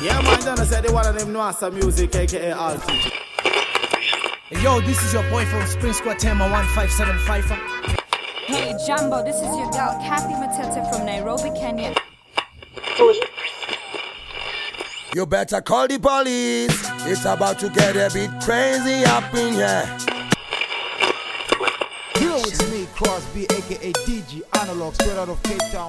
Yeah, man, don't say the one of them know some music, aka Altitude. Hey, yo, this is your boy from Spring Squad Tema 1575. Hey Jumbo, this is your girl Kathy Matete from Nairobi, Kenya. You better call the police. It's about to get a bit crazy up in here. Here with me, Crosby, aka DG Analog, straight out of Cape Town.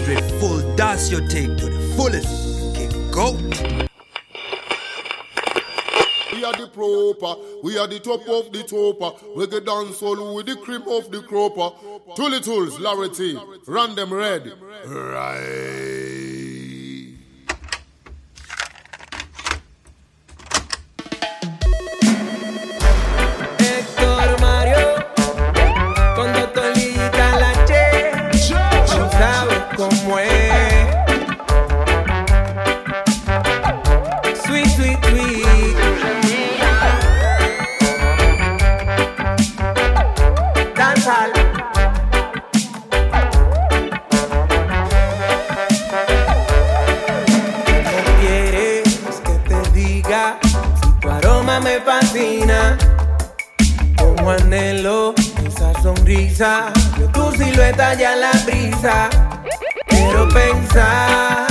NC Dread full dance your take to the fullest. Kick go. We are the proper, we are the top of the topper. We get dance solo with the cream of the cropper. Tully Twos, Larity, them red. Right. Tu silueta ya la brisa. Quiero pensar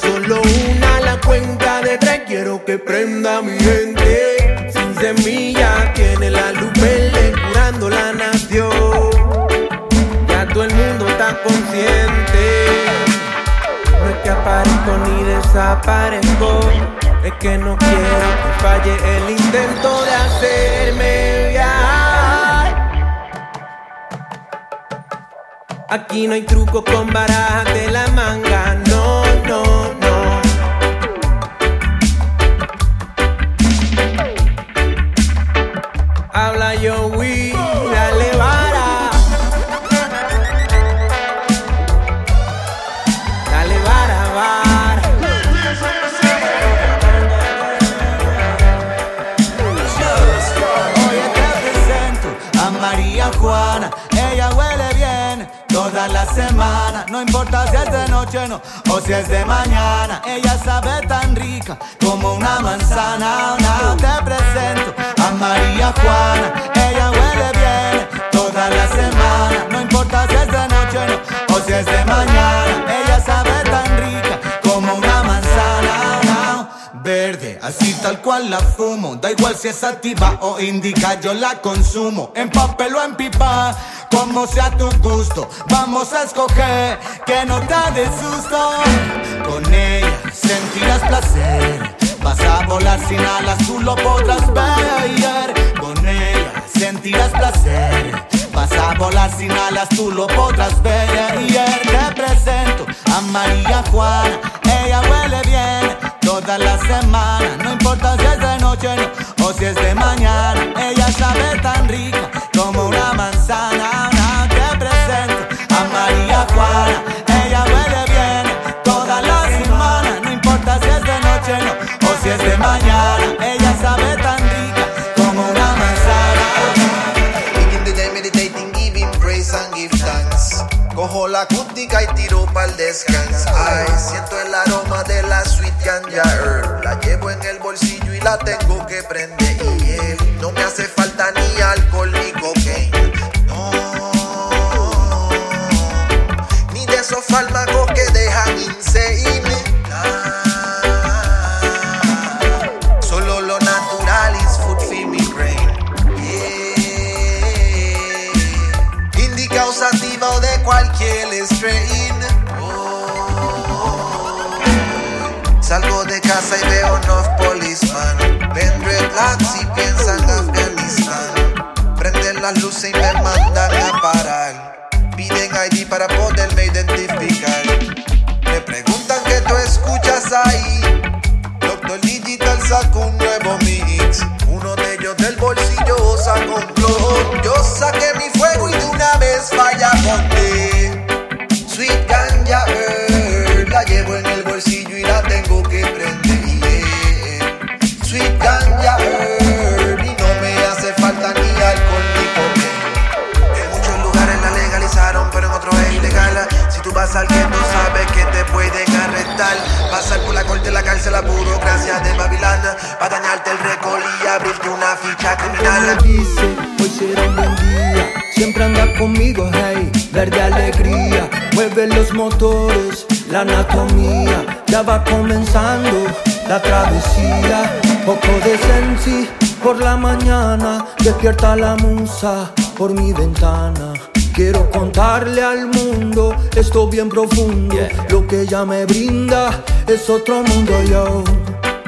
solo una, la cuenta de tres, quiero que prenda mi gente. Sin semilla tiene la luz verde curando la nación. Ya todo el mundo está consciente. No es que aparezco ni desaparezco, es que no quiero que falle el intento de hacerme viajar. Aquí no hay truco con barajas de la manga, María Juana, ella huele bien toda la semana, no importa si es de noche no, o si es de mañana, ella sabe tan rica como una manzana. Now te presento a María Juana, ella huele bien toda la semana, no importa si es de noche no, o si es de mañana, cual la fumo. Da igual si es activa o indica, yo la consumo. En papel o en pipa, como sea tu gusto. Vamos a escoger que no te dé susto. Con ella sentirás placer. Vas a volar sin alas, tú lo podrás ver. Con ella sentirás placer. Vas a volar sin alas, tú lo podrás ver. Te presento a María Juana, ella huele bien toda la semana. No importa si es de noche no, o si es de mañana. Ella sabe tan rica como una manzana. Now te presento a María Juana, ella huele bien toda la semana. No importa si es de noche no, o si es de mañana. Ella sabe tan rica como una manzana. Begin the day meditating, giving praise and give la acústica y tiro pa'l descanso. Ay, siento el La llevo en el bolsillo y la tengo que prender. Y él no me hace falta ni alcohol ni cocaine. No, ni de esos fármacos que dejan insane. Ah, Solo lo natural is food for me brain. Indica usativa o de cualquier strain. De casa y veo enough policeman. Ven relax y piensan Afganistán. Prenden las luces y me mandan a parar. Piden ID para poderme identificar. Me preguntan qué tú escuchas ahí. Doctor Digital sacó un nuevo mix. Uno de ellos del bolsillo sacó un flow. Yo saqué mi fuego y de una vez vaya ponte. Al que tú sabes que te pueden arrestar. Pasar por la corte, la cárcel, la burocracia de Babilán. Para dañarte el récord y abrirte una ficha criminal. dice, hoy será un buen día. Siempre anda conmigo, hey, verde alegría. Mueve los motores, la anatomía. Ya va comenzando la travesía. Poco de sensi por la mañana. Despierta la musa por mi ventana. Quiero contarle al mundo esto bien profundo. Lo que ella me brinda es otro mundo, yo.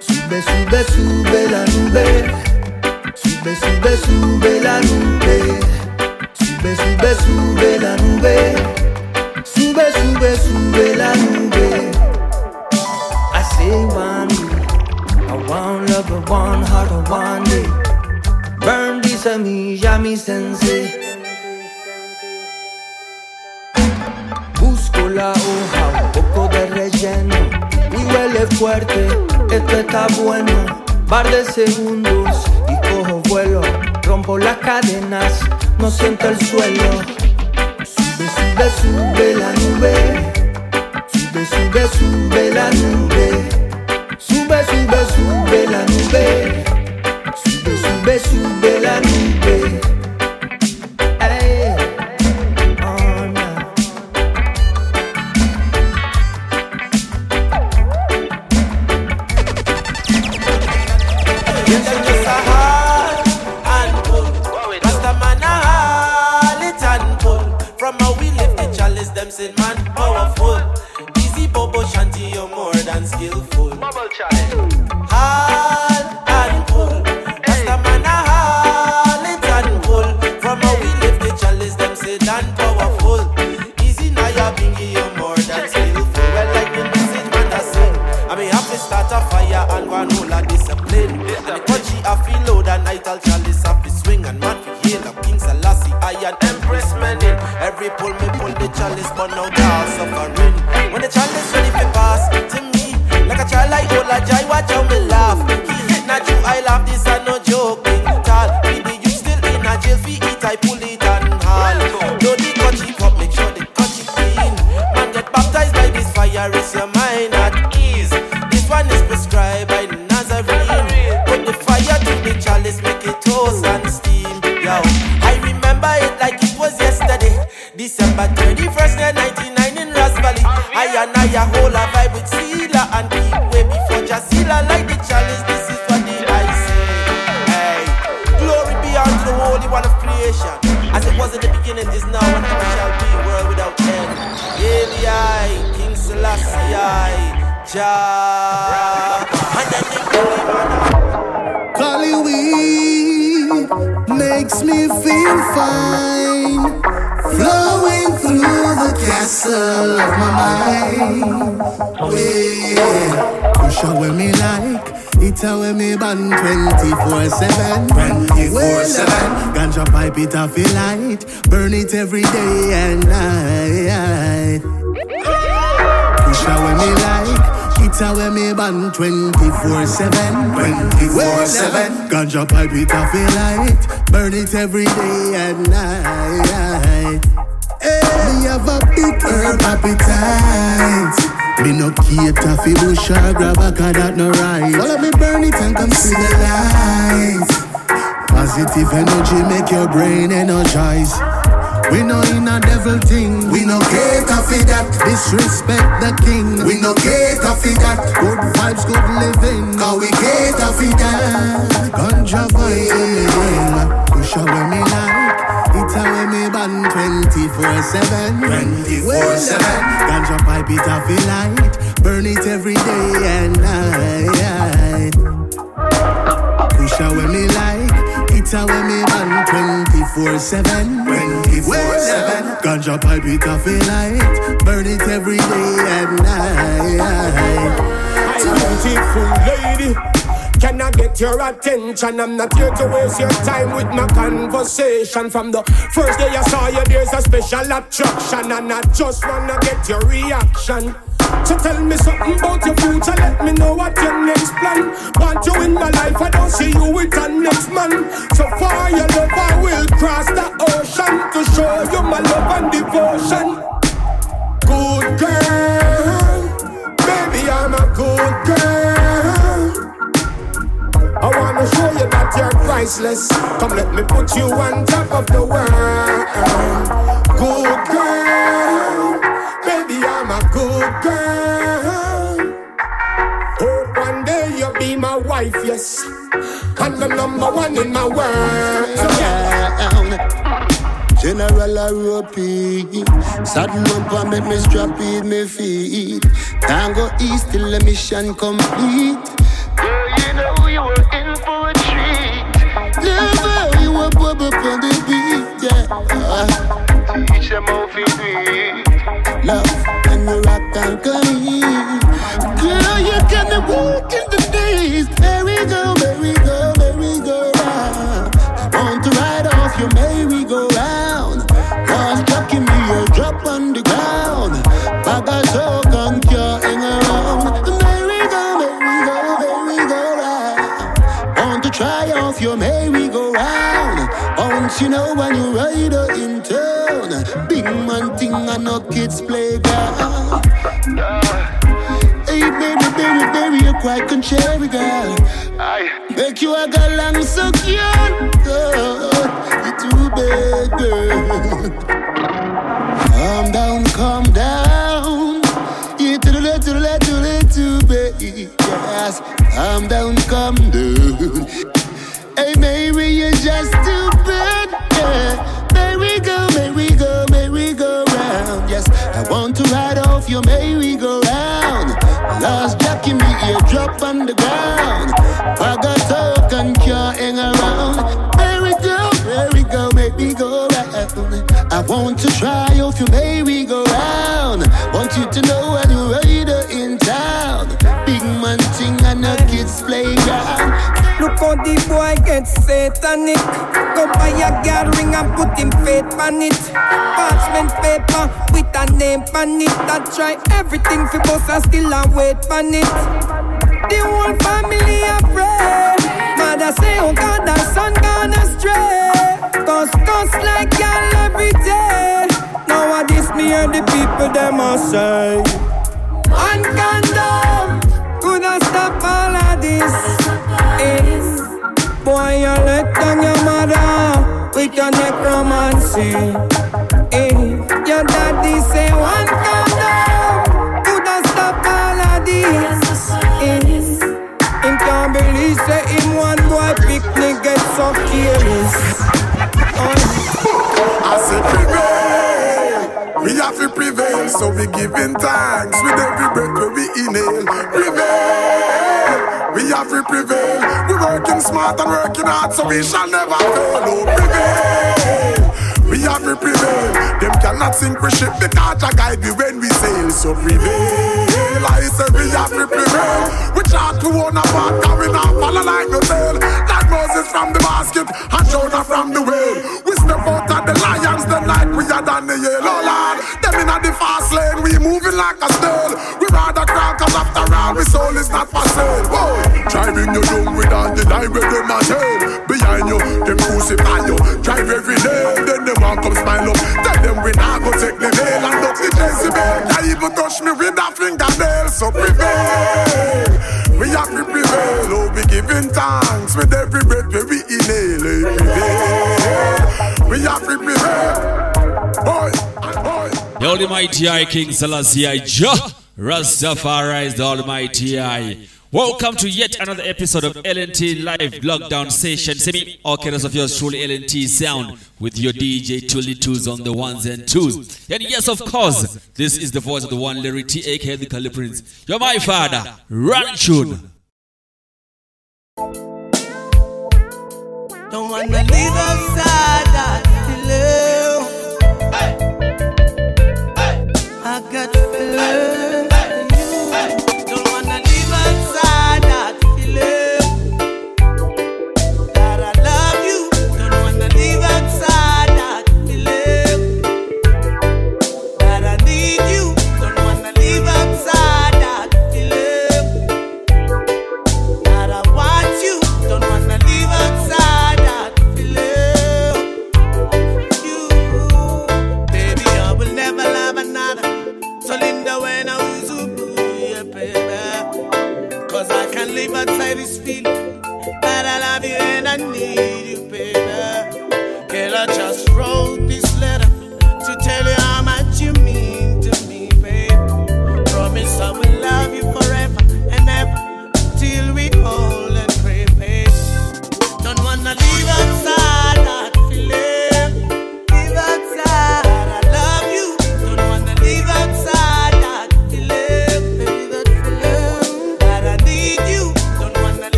Sube, sube, sube la nube. Sube, sube, sube la nube. Sube, sube, sube la nube. Sube, sube, sube la nube. I say one day, I want love, I want heart, I want it. Burn this semilla, mi sensei. La hoja, un poco de relleno. Y huele fuerte, esto está bueno. Par de segundos y cojo vuelo. Rompo las cadenas, no siento el suelo. Sube, sube, sube la nube. Sube, sube, sube la nube. Pipe it off a light Burn it every day and night Hey, Me have a big herb appetite. Me no cater fi bush or grab a car that no right. Follow me burn it and come see the light. Positive energy make your brain energize. 24-7 24-7 Ganja pipe it off a light. Burn it every day and night. Push away me like. It's away me ban 24-7 24-7 Ganja pipe it off a light. Burn it every day and night. I Beautiful lady can I get your attention? I'm not here to waste your time with my conversation. From the first day I saw you, there's a special attraction, and I just wanna get your reaction. So tell me something about your future, let me know what your next plan. Want you in my life, I don't see you with a next man. So for your love, I will cross the ocean to show you my love and devotion. Good girl, baby, I'm a good girl. Priceless. Come, let me put you on top of the world. Good girl, baby, I'm a good girl. Hope one day you'll be my wife, yes. And the number one in my world. General a Saddle up and make me strap in me feet Tango east till the mission complete you a bubble on the beat, yeah. Teach them how to do. Love and you rock and come Girl, you can walk in the days. Merry go, merry go, merry go round Want to ride off your merry Don't you know when you ride her in town Big man thing and no kids playground Hey baby, baby, baby, you're quite contrary girl Make you a girl and so cute. Oh, You too bad girl Calm down, calm down. You to the left, to the left, to the left, too bad Yes, calm down, calm down. Hey off your merry go round. Last Jack in me ear drop on the ground. Bag a talk and can't hang around. Merry go, merry go, make me go round. I want to try off your merry go round. Want you to know boy satanic. Go buy a girl ring and put him faith on it. Parchment paper with a name on it. I try everything for boss and still I wait on it. The whole family a pray. Mother say, oh God, our son gone astray. Cause cuss like y'all every day. Nowadays me hear the people them a say. One condom coulda stop all of this. Eh. Boy, you let down your mother with your necromancy. Eh. Your daddy say one condom coulda stop all of this. Eh. Him can't believe say him one boy picnic get so careless. I said prevail. We have to prevail, so we giving thanks with every breath we inhale. Prevail. We have to prevail. We working smart and working hard, so we shall never fail. Oh, prevail. We have to prevail. Them cannot sink we ship because Jah guide we when we sail. So prevail. I say we have to prevail. We chart to own a part, and we not follow like no tail. Like Moses from the basket and Jonah from the whale. We step out the lions, like we are done the yellow lord. Them in the fast lane, we moving like a snail. We rather crawl, cause after all, we soul is not for sale. Boy, driving you down with all the lie where them tell. Behind you, them crucify you. Drive every day, then them want come smile up. Tell them we not go Devil touch the decibel. They even touch me with a fingernail, so prevail. We have to prevail, oh, we giving thanks with every breath we Almighty I, King Selassie I, Jah Rastafari is the Almighty I. Welcome to yet another episode of LNT Live Lockdown Session. Semi, all cadres of yours truly LNT Sound with your DJ Tully Twos on the ones and twos. And yes, of course, this is the voice of the one Larry T, aka the Cali Prince. You're my father, Run. Don't wanna leave outside ah,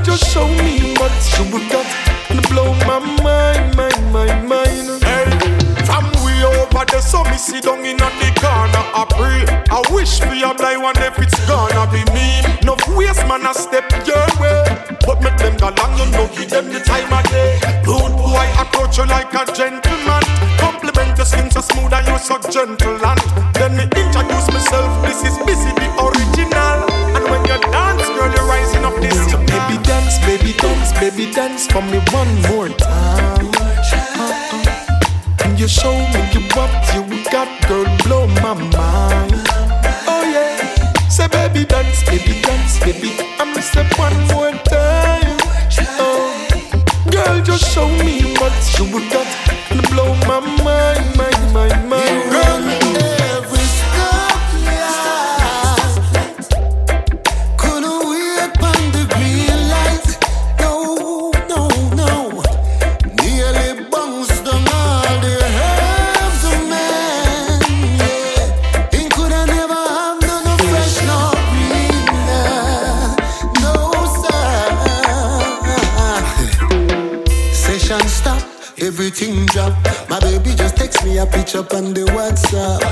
girl, just show me what you got and blow my mind, mind, mind, mind. Hey, from way over there, so me sit down in the corner, I pray. I wish for your blind one if it's gonna be me. No waste man, I step your way. But make them go long, you know, give them the time of day. Rude boy, approach you like a gentleman. Compliment your skin so smooth and you so gentle. And then me introduce myself, this is Busy, the original. And when you dance, girl, you're rising up this baby dance, baby dance, baby dance for me one more time. And you show me what you got, girl, blow my mind. Oh yeah, say baby dance, baby dance, baby. I'm say one more time. Oh, girl, just show me what you got and blow my mind, mind, mind, everything drop. My baby just takes me a picture on the WhatsApp.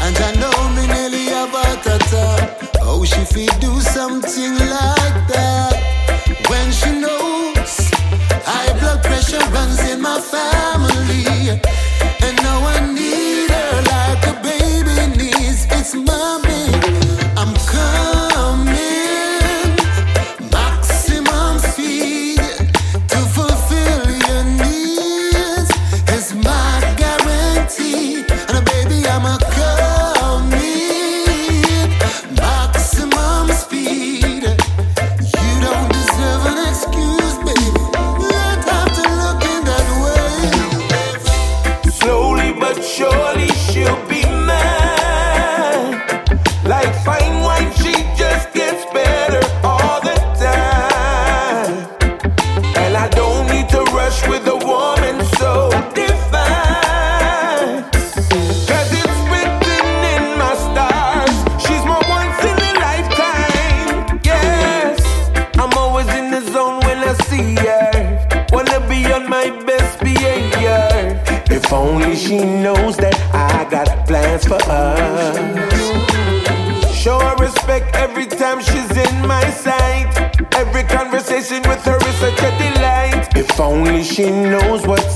And I know me nearly about a top. Oh, she feel do something like that. When she knows high blood pressure runs in my family. He knows what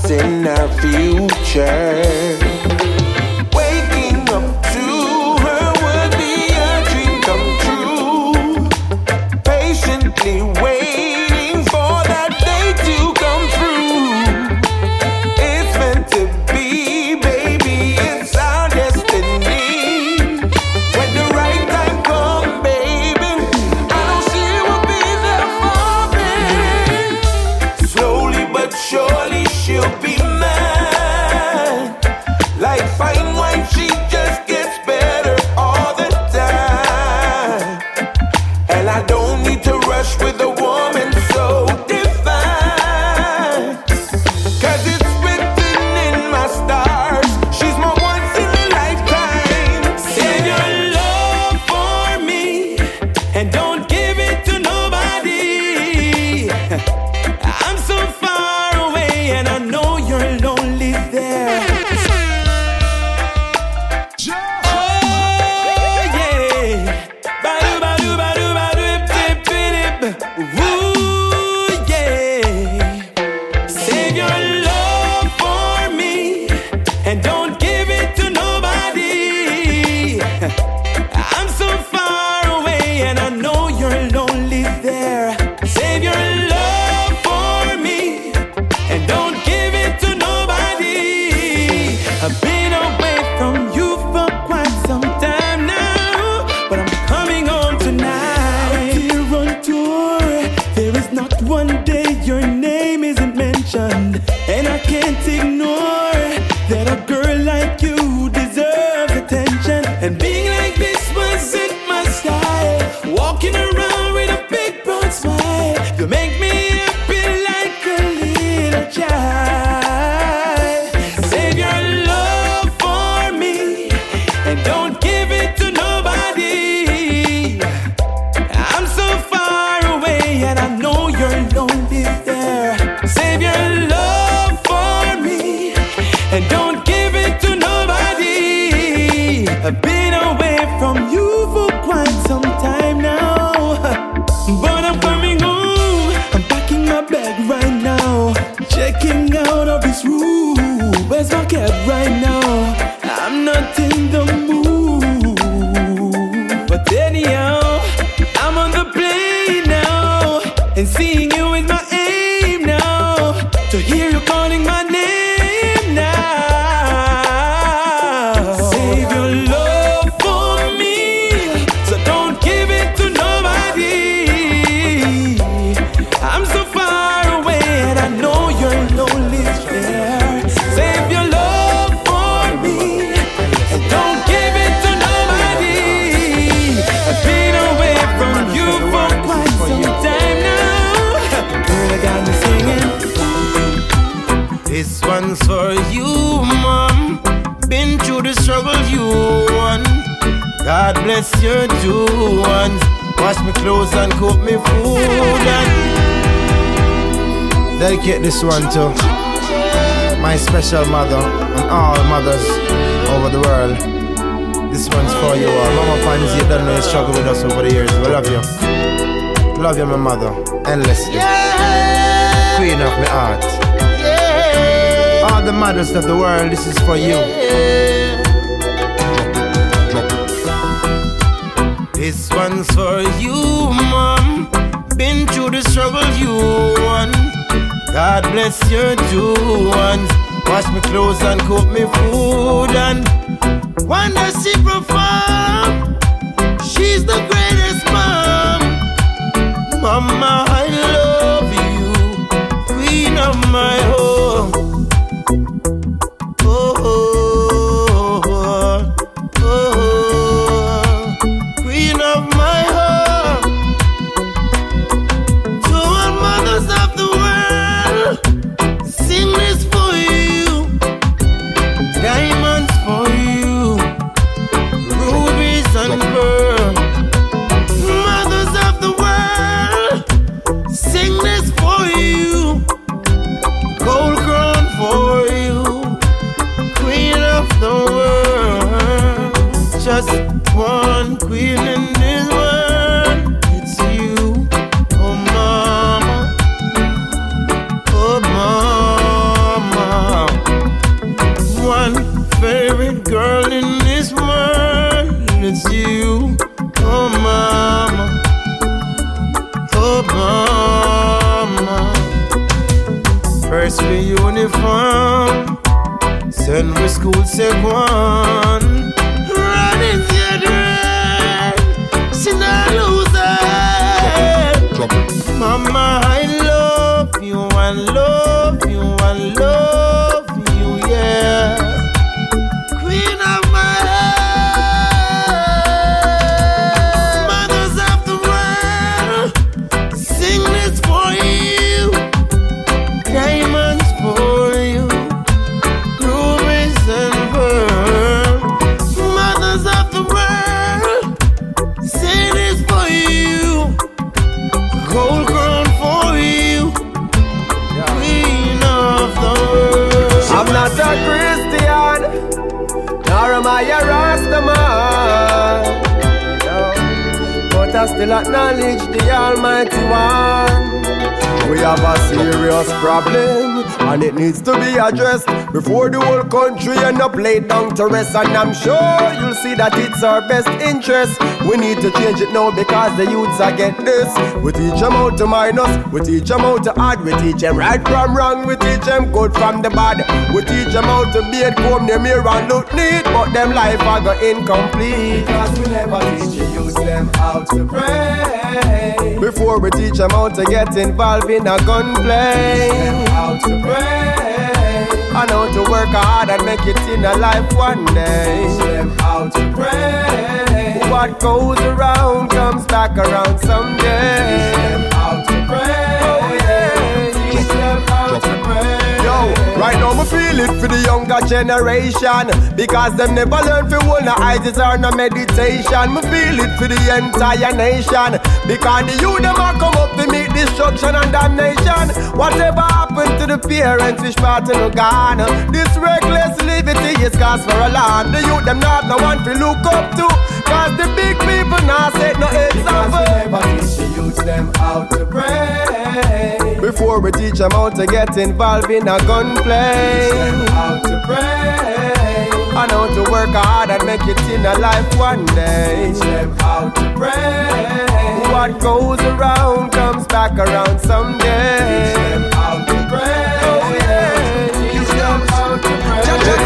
one to my special man And I'm sure you'll see that it's our best interest. We need to change it now because the youths are get this. We teach them how to minus, we teach them how to add, we teach them right from wrong, we teach them good from the bad. We teach them how to bathe, comb their mirror and look neat, but them life are go incomplete. Because we never teach the youth them how to pray. Before we teach them how to get involved in a gunplay. How to pray. And how to work hard and make it in a life one day. Teach them how to pray. What goes around comes back around someday. Teach them how to pray. Oh yeah. Teach them how to pray. Yo, right now me feel it for the younger generation Because them never learn for hold no eyes or no meditation Me feel it for the entire nation Because the youth them a come up to meet destruction and damnation Whatever happened to the parents which part of no gone This reckless liberty is cause for alarm. The youth them not no one to look up to. Cause the big people now set no example Because we never teach the youth them how to pray. Before we teach them how to get involved in a gunplay Teach them how to pray. I know to work hard and make it in a life one day. Teach them how to pray. What goes around comes back around someday. Teach them how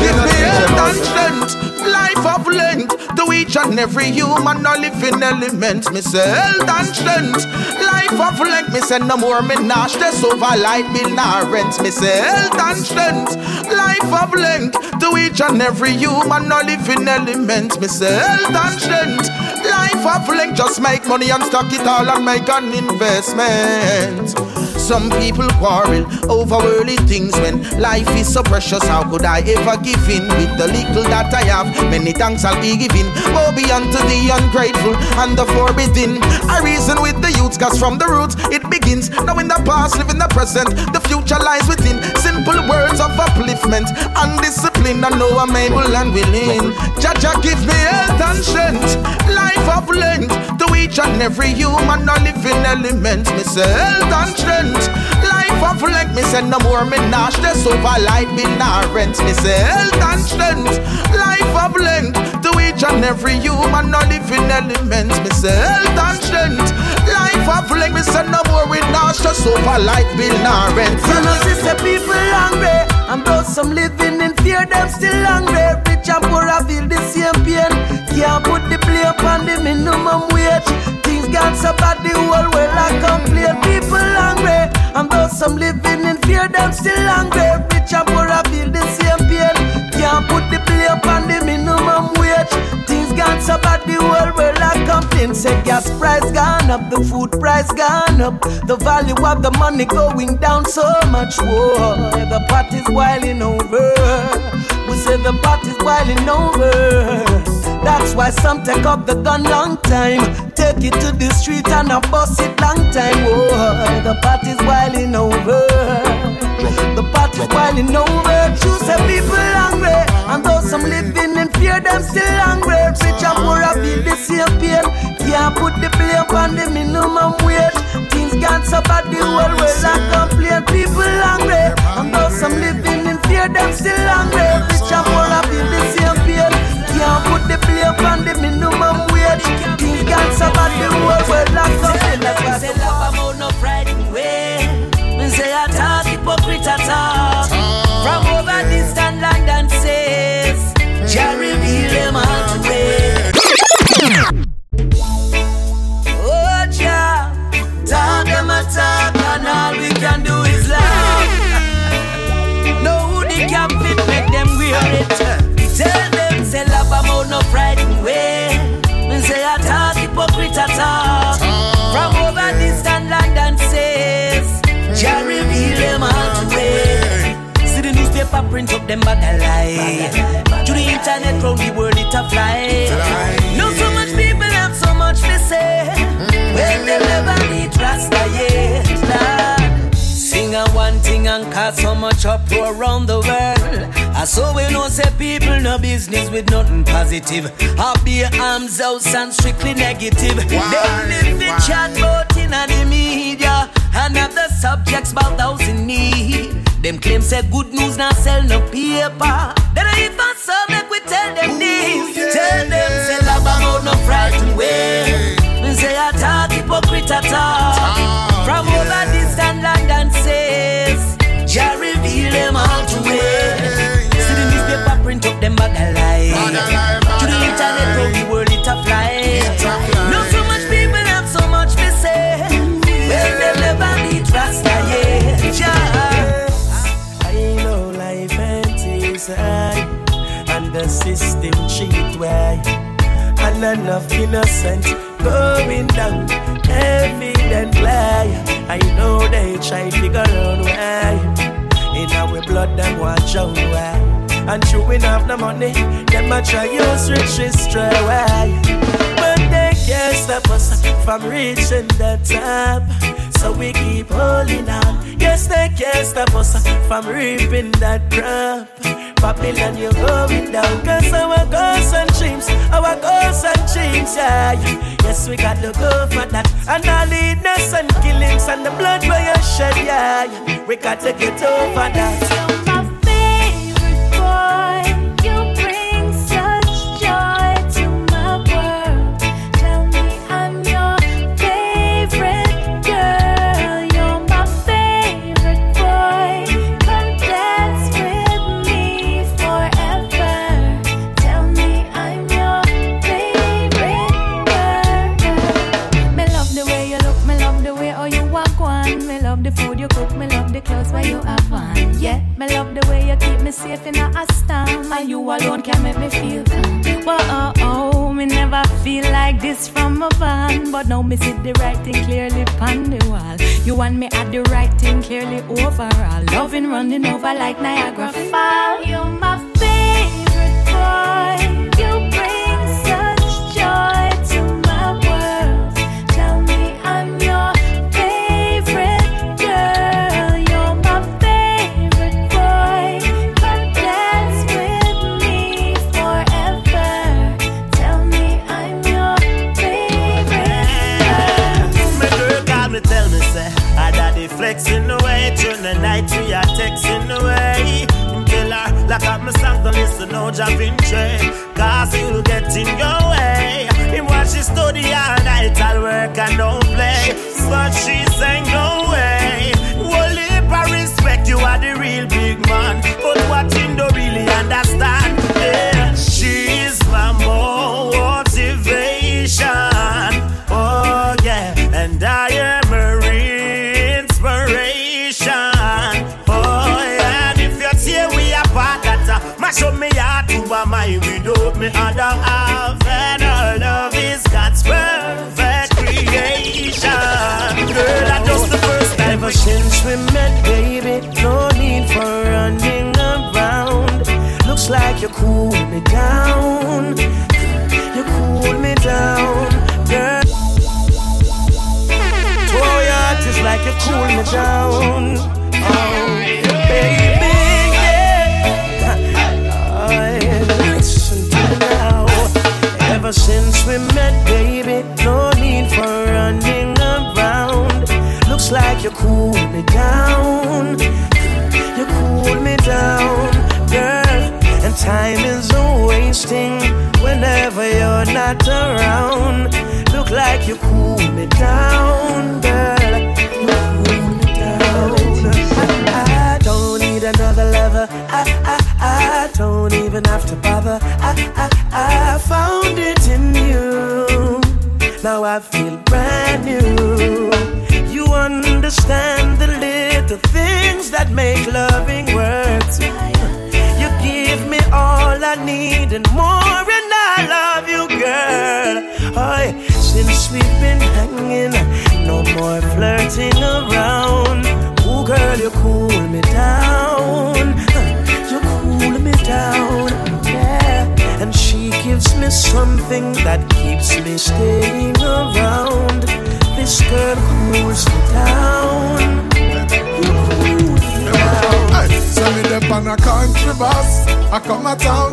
give me health and strength, life of length to each and every human, no living element. Me say health and strength, life of length. Me say no more me nah stress over light bill nah rent. Me say health and strength, life of length to each and every human, no living element. Me say health and strength, life of length. Just make money and stock it all and make an investment. Some people quarrel over worldly things when life is so precious. How could I ever give in with the little that I have? Many thanks I'll be giving. Woe be unto the ungrateful and the forbidden. I reason with the youths, cause from the roots it begins. Now in the past, live in the present, the future lies within. Simple words of upliftment and discipline. I know I'm able and willing. Jaja, give me health and strength, life of length to each and every human, no living element. Me say health and strength, life of length. Me say no more me nash this over light be rent. Me say health and strength, life of length to each and every human, no living element. Me say health and strength, life of length. Me say no more we nash this over light be rent. You know, sister, people hungry, and those some living in fear, them still hungry. Rich and poor, I feel the same pain. Can't put the blame on the minimum wage. Things got so bad, the whole world I complain. People hungry, and those some living in fear, them still hungry. Rich and poor, I feel the same pain. Can't put the blame on the minimum wage. Got so bad, the whole world I complain. Say gas price gone up, the food price gone up, the value of the money going down so much. Whoa, the party's boiling over. We say the party's boiling over. That's why some take up the gun long time. Take it to the street and a bust it long time. Whoa, the party's boiling over. Boiling over. Choose say people hungry. And those some living in fear, them still hungry. Rich and poor, I feel the same pain. Can't put the blame on the minimum wage. Things gone so bad, the whole world I complain. People hungry. And those some living in fear, them still hungry. Rich and poor, I feel the same pain. Can't put the blame on the minimum wage. Things gone so bad, the whole world I complain. Say love about. Say I talk hypocrite I talk. Print up them bag a lie. To the internet round the world it a fly. Know so much people have so much to say. Well they never meet Rasta yet. Sing a one thing and cause so much uproar around the world. I saw we know say people no business with nothing positive. I be arms out and strictly negative. They live in chat about in the media and have the subjects about those in need. Them claim say good news not sell no paper. Then I even so make we tell them this. Tell them say love about no frightened way. Me say I talk hypocrite I talk. From over distant land and says, Jah reveal them all to me. See the newspaper print up them bag a lie. To the internet round the world and the system cheat way, and enough innocent going down evidently. I know they try to figure out why. In our blood, them want drown why. And chewing up the money, them a try use riches stray away. Can't stop us from reaching the top. So we keep holding on. Yes, they can't stop us from reaping that crop. Babylon, you're going down. Cause our goals and dreams, our goals and dreams, yeah. Yes, we got to go for that. And all the and killings and the blood where you shed, yeah. We got to get over that. Like this from a band, but now me see the right thing clearly on the wall. You want me at the right thing clearly overall. Loving running over like Niagara. You're my no Da Vinci. Cause you'll get in your way. Him watch she study all night, I'll work and don't play. But she saying, no way. Only I respect you are the real big man. But what him don't really to my without me other half. And our love is God's perfect creation. Girl, I the first time. Ever since we met, baby, no need for running around. Looks like you cool me down. You cool me down, girl. Oh, Your heart just like you cool me down. Oh, baby, Ever since we met, baby, no need for running around. Looks like you cool me down. You cool me down, girl. And time is wasting whenever you're not around. Look like you cool me down, girl. You cool me down. I, I don't need another lover. I, I don't even have to bother. I, I, I found it in you. Now I feel brand new. You understand the little things that make loving work. You give me all I need and more, and I love you, girl. Oh, since we've been hanging, no more flirting around. Ooh, girl, you cool me down. You cool down. And she gives me something that keeps me staying around. This girl cools me down. Hey, send me them on a country bus. I come a town.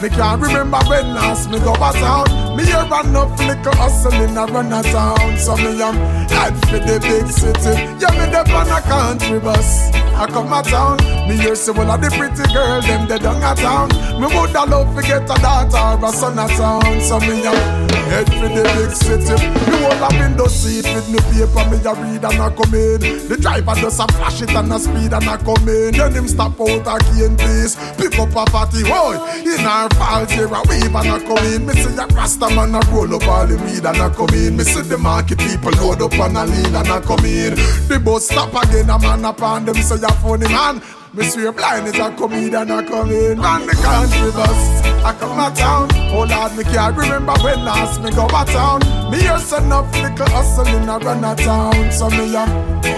Me can't remember when last me go a town. Me hear enough little hustling a run a town. So me am head for the big city. Yeah, me them on a country bus. I come a town. Me hear say all of the pretty girl them they down a town. Me woulda love to get a daughter a son a town. So me am head for the big city. Me hold a window seat with me paper. Me a read and a come in. The driver does a flash it and a speed and a come in. Then him stop out again, please. Pick up a party, boy. In our fault here a weave and a come in. Me see a rasta man a roll up all the weed and a come in. Me see the market people load up and a lean and a come in. The bus stop again, a man upon them say a funny man. Me swear blind is a comedian a come in. Run the country bus. I come a town. Oh Lord, me can't remember when last me go a town. Me hear send up little hustling a run a town. So me a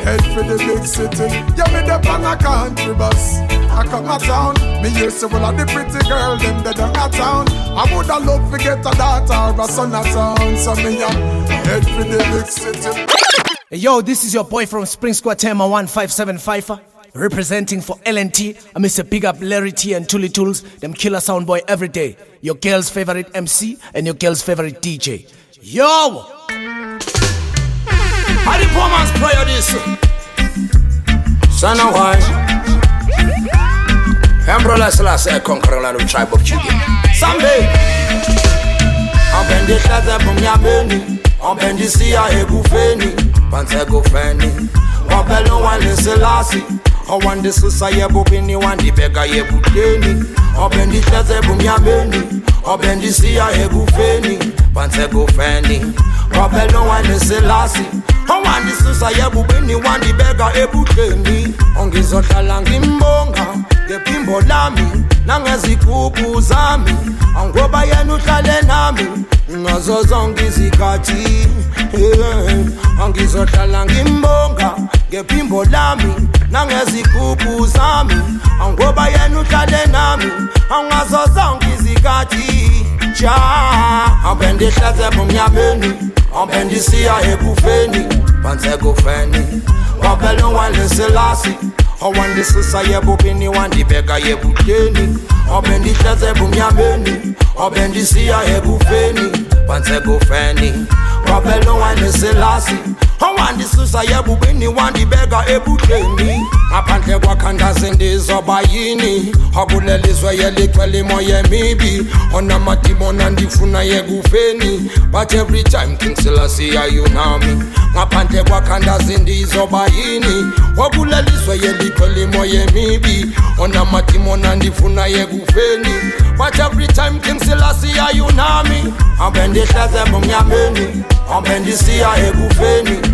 head for the big city. Yeah, me the on a country bus. I come a town. Me hear say well of the pretty girl them they down a town. I woulda love to get a daughter or a son a town. So me a head for the big city. Yo, this is your boy from Spring Squad Tema 1575. Representing for LNT, I miss a big up Larry T and Tully Twos, them killer sound boy every day. Your girl's favorite MC and your girl's favorite DJ. Yo! How the poor man's prayer this? Son of why? Emperor Selassie conquer land with tribe of Judah. Someday, Ambenditlaze bumyabeni Ambendisia egufeni Pantego feni Wapelo wale selasi Owande susa yebubini wandi owandisusa yebubini wandibeka yebudeni obendihleze ebunyameni obendisiya ekufeni banse kufeni ophela owaneselasi owandisusa yebubini wandibeka ebudeni ongizohlala ngimbonga ngephimbo lami nangezigubhu zami. Angoba yena uhlale nami ngazo zonke izikhathi. Angizohlala ngimbonga ngephimbo lami nangezigubhu zami. Angoba yena uhlale nami angazo zonke izikhathi. Ja ambe ndihleze bomnyameni ambe ndisiya ekufeni phansi ekufeni wavele waleselasi owandisusa yebupini wandibeka yebuteni obe ndihleze bumnyameni obe ndisiya ekufeni phansi owandisusa yebupini eh, wandibeka ebuteni ngaphandle kwakhandaze oh, ndizoba yini akulelizwe yelicwela imoya emibi onamadimona ndifuna yekufeni but every time king selassie ayunami ngaphandle oh, kwakhandaze ndizoba yini okulelizwe yelicwela imoya emibi onamadimona ndifuna yekufeni but every time king selassie ayunami ambe ndihleze eh, bomnyameni ambe eh, ndisiya ekufeni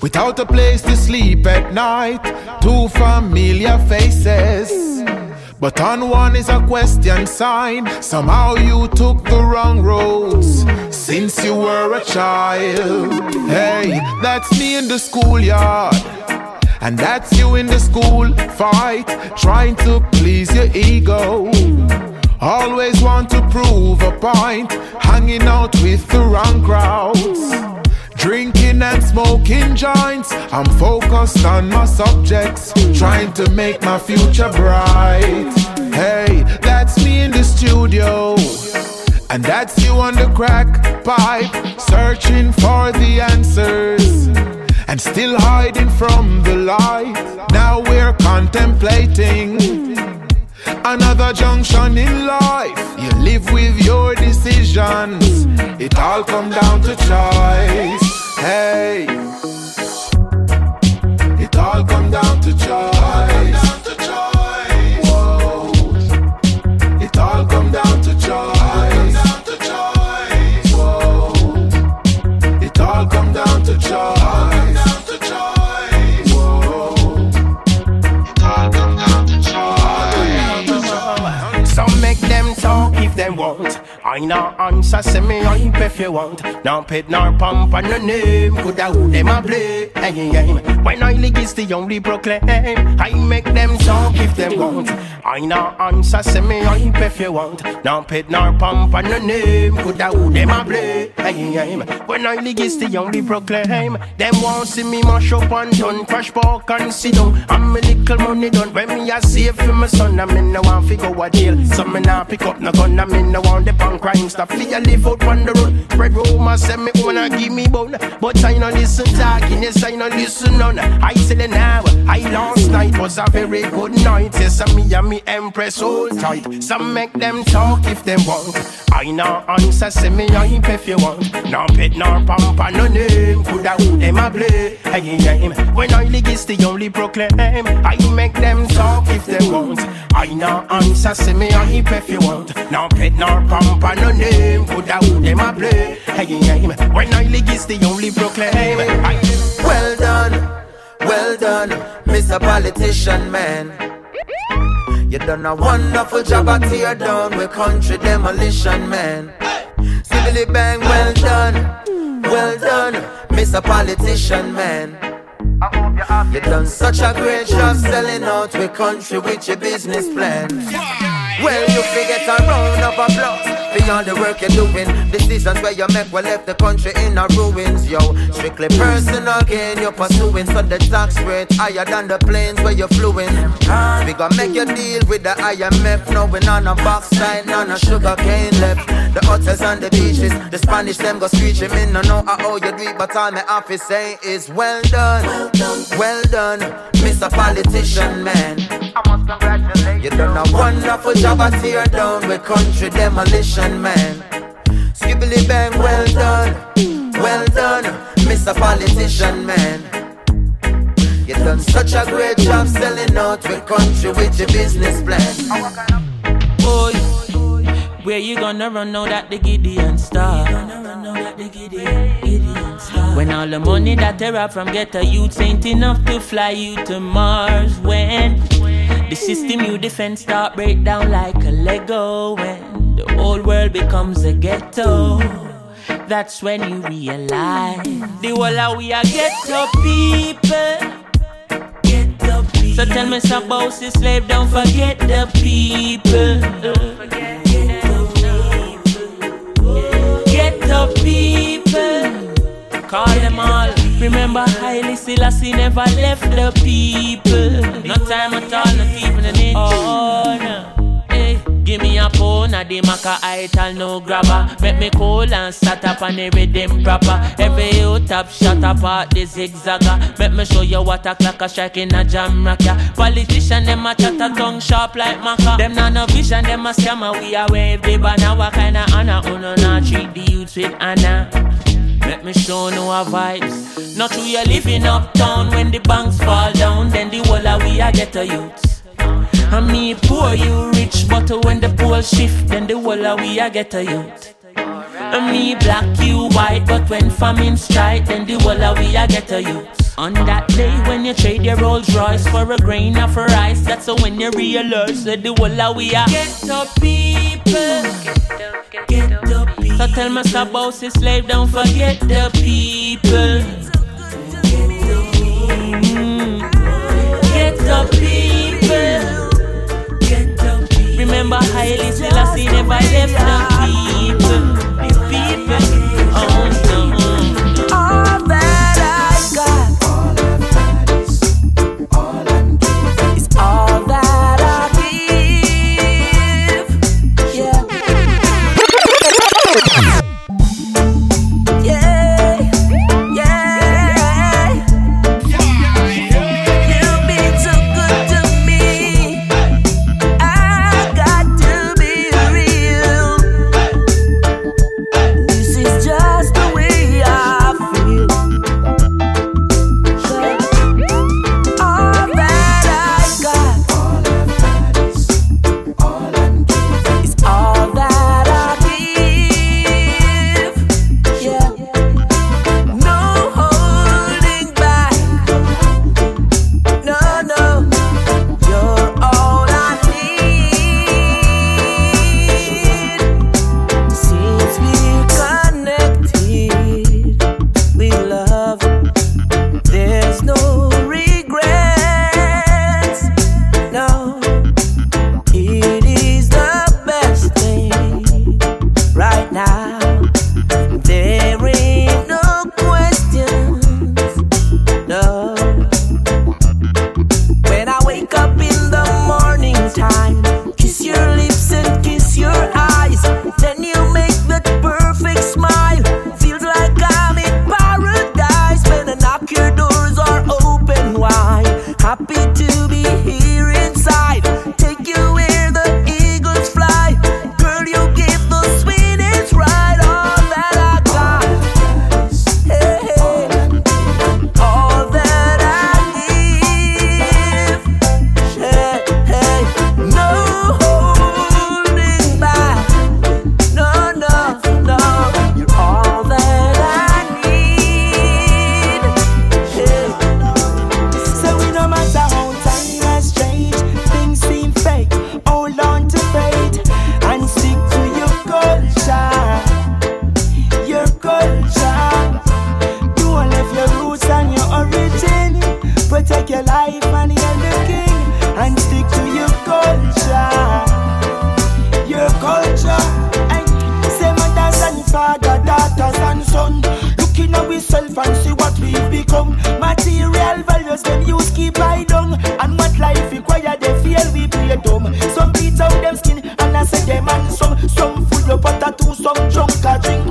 Without a place to sleep at night, two familiar faces. But on one is a question sign. Somehow you took the wrong roads since you were a child. Hey, that's me in the schoolyard. And that's you in the school fight, trying to please your ego. Always want to prove a point, hanging out with the wrong crowds. Drinking and smoking joints, I'm focused on my subjects, trying to make my future bright. Hey, that's me in the studio. And that's you on the crack pipe, searching for the answers and still hiding from the light. Now we're contemplating another junction in life. You live with your decisions, it all comes down to choice. Hey, it all come down to choice. I no answer, say me hype if you want. No pet nor pump on the name, coulda who them a hey. When I league is the only proclaim, I make them talk if they want. I no answer, say me hype if you want. No pet nor pump on the name, coulda who them a hey. When I league is the only proclaim, them want see me mash up and done, crash park and sit down. I'm a little money done. When me a save for my son, I'm in no one fi go a jail. So me nah pick up no gun, I'm in no one depend crime stuff. Me a live out on the road. Spread rumors, say me wanna give me bone. But I no listen talking, yes I no listen none. I say the now, I last night was a very good night. Yes, and me and me empress hold tight. Some make them talk if they want. I no answer, say me hype if you want. No pet, no and no name. Coulda who them a play? Hey, hey. When I league is the only proclaim. I make them talk if they want. I no answer, say me hype if you want. No pet, no pump, and no name. Coulda who them a play? When I league is the only proclaim. Well done, well done, Mr. Politician Man. You done a wonderful job at tear down with country demolition, man. Civilly bang, well done, well done, Mr. Politician Man. You done such a great job selling out with country with your business plan. Well, you forget a round of applause for all the work you're doing. Decisions where you make will left the country in a ruins, yo. Strictly personal gain you're pursuing, so the tax rate higher than the planes where you're fluing. We gonna make you deal with the IMF, knowing on a box side, none of sugar cane left. The hotels and the beaches, the Spanish them go screeching. Me no know how you do but all have to say is well done, well done, Mr. Politician Man. You done a wonderful job at tear down with country demolition, man. Bibbly bang, well done, well done, Mr. Politician Man. You done such a great job selling out the country with your business plan. Boy, where you gonna run now that the Gideon star? When all the money that they rob from ghetto youths ain't enough to fly you to Mars. When the system you defend start break down like a Lego. When the whole world becomes a ghetto. That's when you realize the whole of we are ghetto people. So tell me some boss is slave, don't forget the people. Get people. Call them all. Remember Haile Selassie never left the people. No time at all, not even an inch. Oh, a the maca ital no grabber. Make me cool and start up on the rhythm proper. Every you top shot apart the zigzagger. Make me show you what a clock a strike in a jam rock ya. Politician them a chat a tongue sharp like maca. Them not no vision, them a scammer. We a wave the banner. What kind of honor? Uno not treat the youths with honor. Let me show no vibes. Not true, you're living uptown when the banks fall down. Then the whole of we a get a youths. And me poor, you rich, but when the pool shift, then the whole of we a get a youth. And me black, you white, but when famine strike, then the whole of we a get a youth. On that day when you trade your Rolls Royce for a grain of rice, that's when you realize that the whole of we a get up people. Get people. So tell me stop boss is slave, don't forget the people. Mm. Get the people. Remember Haile Selassie never left the people. The people. Potato, some drunk a drink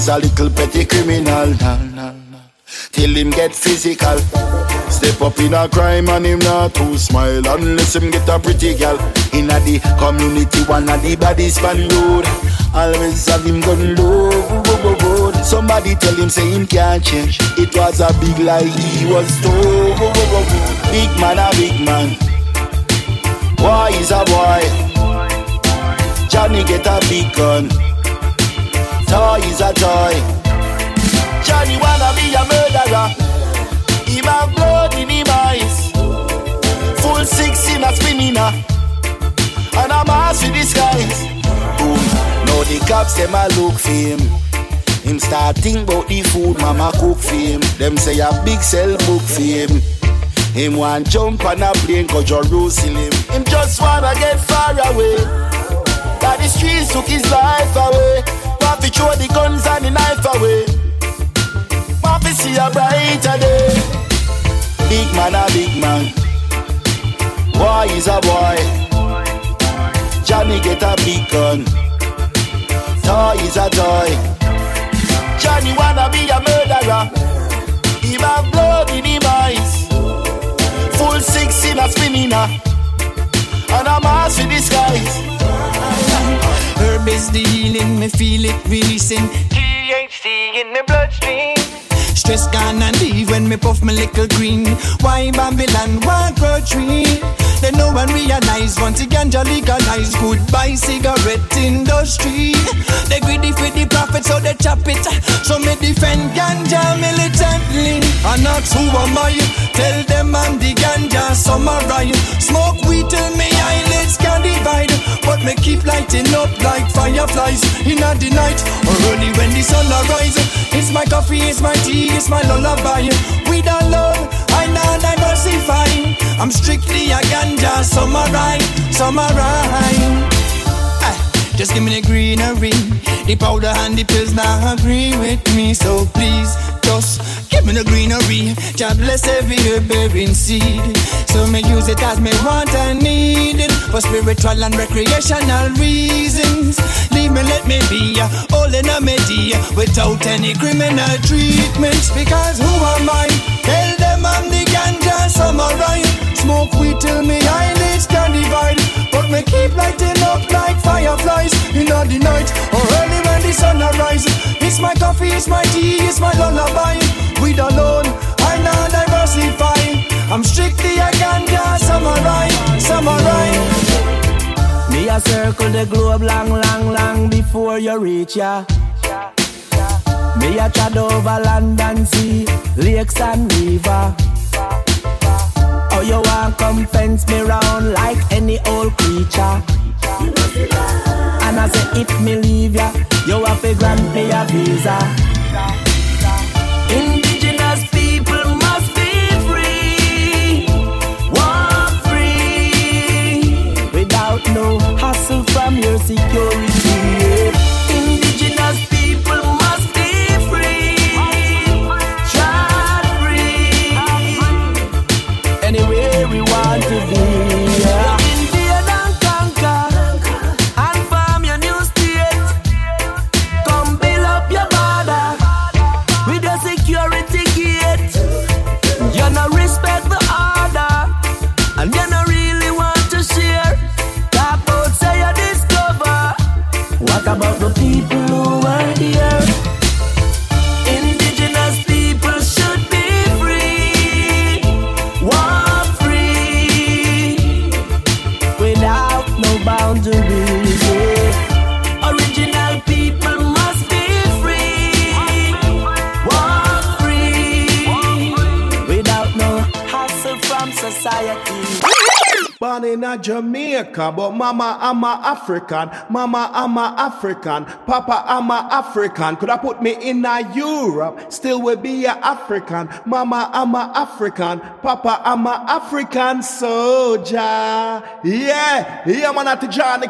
was a little petty criminal. Nah, nah, nah. Till him get physical. Step up in a crime and him not too smile unless him get a pretty girl. Inna the community, one of the baddest span load. Always have him gun low. Somebody tell him say him can't change. It was a big lie, he was told. Big man, a big man. Why is a boy. Johnny get a big gun. Toy is a toy. Johnny wanna be a murderer. Him have blood in him eyes. Full six in a spinning uh. And a mass with disguise. Boom. Now the cops them a look for him. Him start think the food mama cook for him. Them say a big sell book for him. Him want jump on a plane go Jerusalem. Him just wanna get far away. That the streets took his life away. To throw the guns and the knife away. Want to see a brighter day. Big man a big man. Boy is a boy. Johnny get a big gun. Toy is a toy. Johnny wanna be a murderer. Him have blood in him eyes. Full six in a spinning uh. And a mass with disguise. Herb is the healing, me feel it releasing. THC in the bloodstream. Stress gone and leave when me puff my little green. Why Babylon want grow tree? They know and realize once the ganja legalize. Goodbye cigarette industry. They greedy for the profit so they chop it. So me defend ganja militantly. And that's who am I? Tell them I'm the ganja samurai. Smoke weed till me eyelids can divide. But me keep lighting up like fireflies in the night or early when the sun arise. It's my coffee, it's my tea, it's my lullaby. We don't love, I now diversify. I'm strictly a ganja samurai, samurai. Ah, Just give me the greenery, the powder and the pills now agree with me. So please, just give me the greenery. God bless every bearing seed. So me use it as me want and need it for spiritual and recreational reasons. Leave me, let me be all in a media without any criminal treatment. Because who am I? Tell them I'm the ganja samurai. Smoke weed till me eyelids can divide. But me keep lighting up like fireflies in the night or early when the sun arises. It's my coffee, it's my tea, it's my lullaby. Weed alone, I now diversify. I'm strictly a ganja samurai, samurai. Me a circle the globe long, long, long before you reach ya. Me a trod over land and sea, lakes and river. Oh, you want come fence me round like any old creature. And I say if me leave ya, you have to grant me a visa. Indigenous people must be free, walk free, without no hassle from your security. Society. Born in a Jamaica, but mama I'm a African. Mama I'm a African. Papa I'm a African. Could I put me in a Europe? Still will be a African. Mama I'm a African. Papa I'm a African soldier. Yeah, yeah man at the Johnny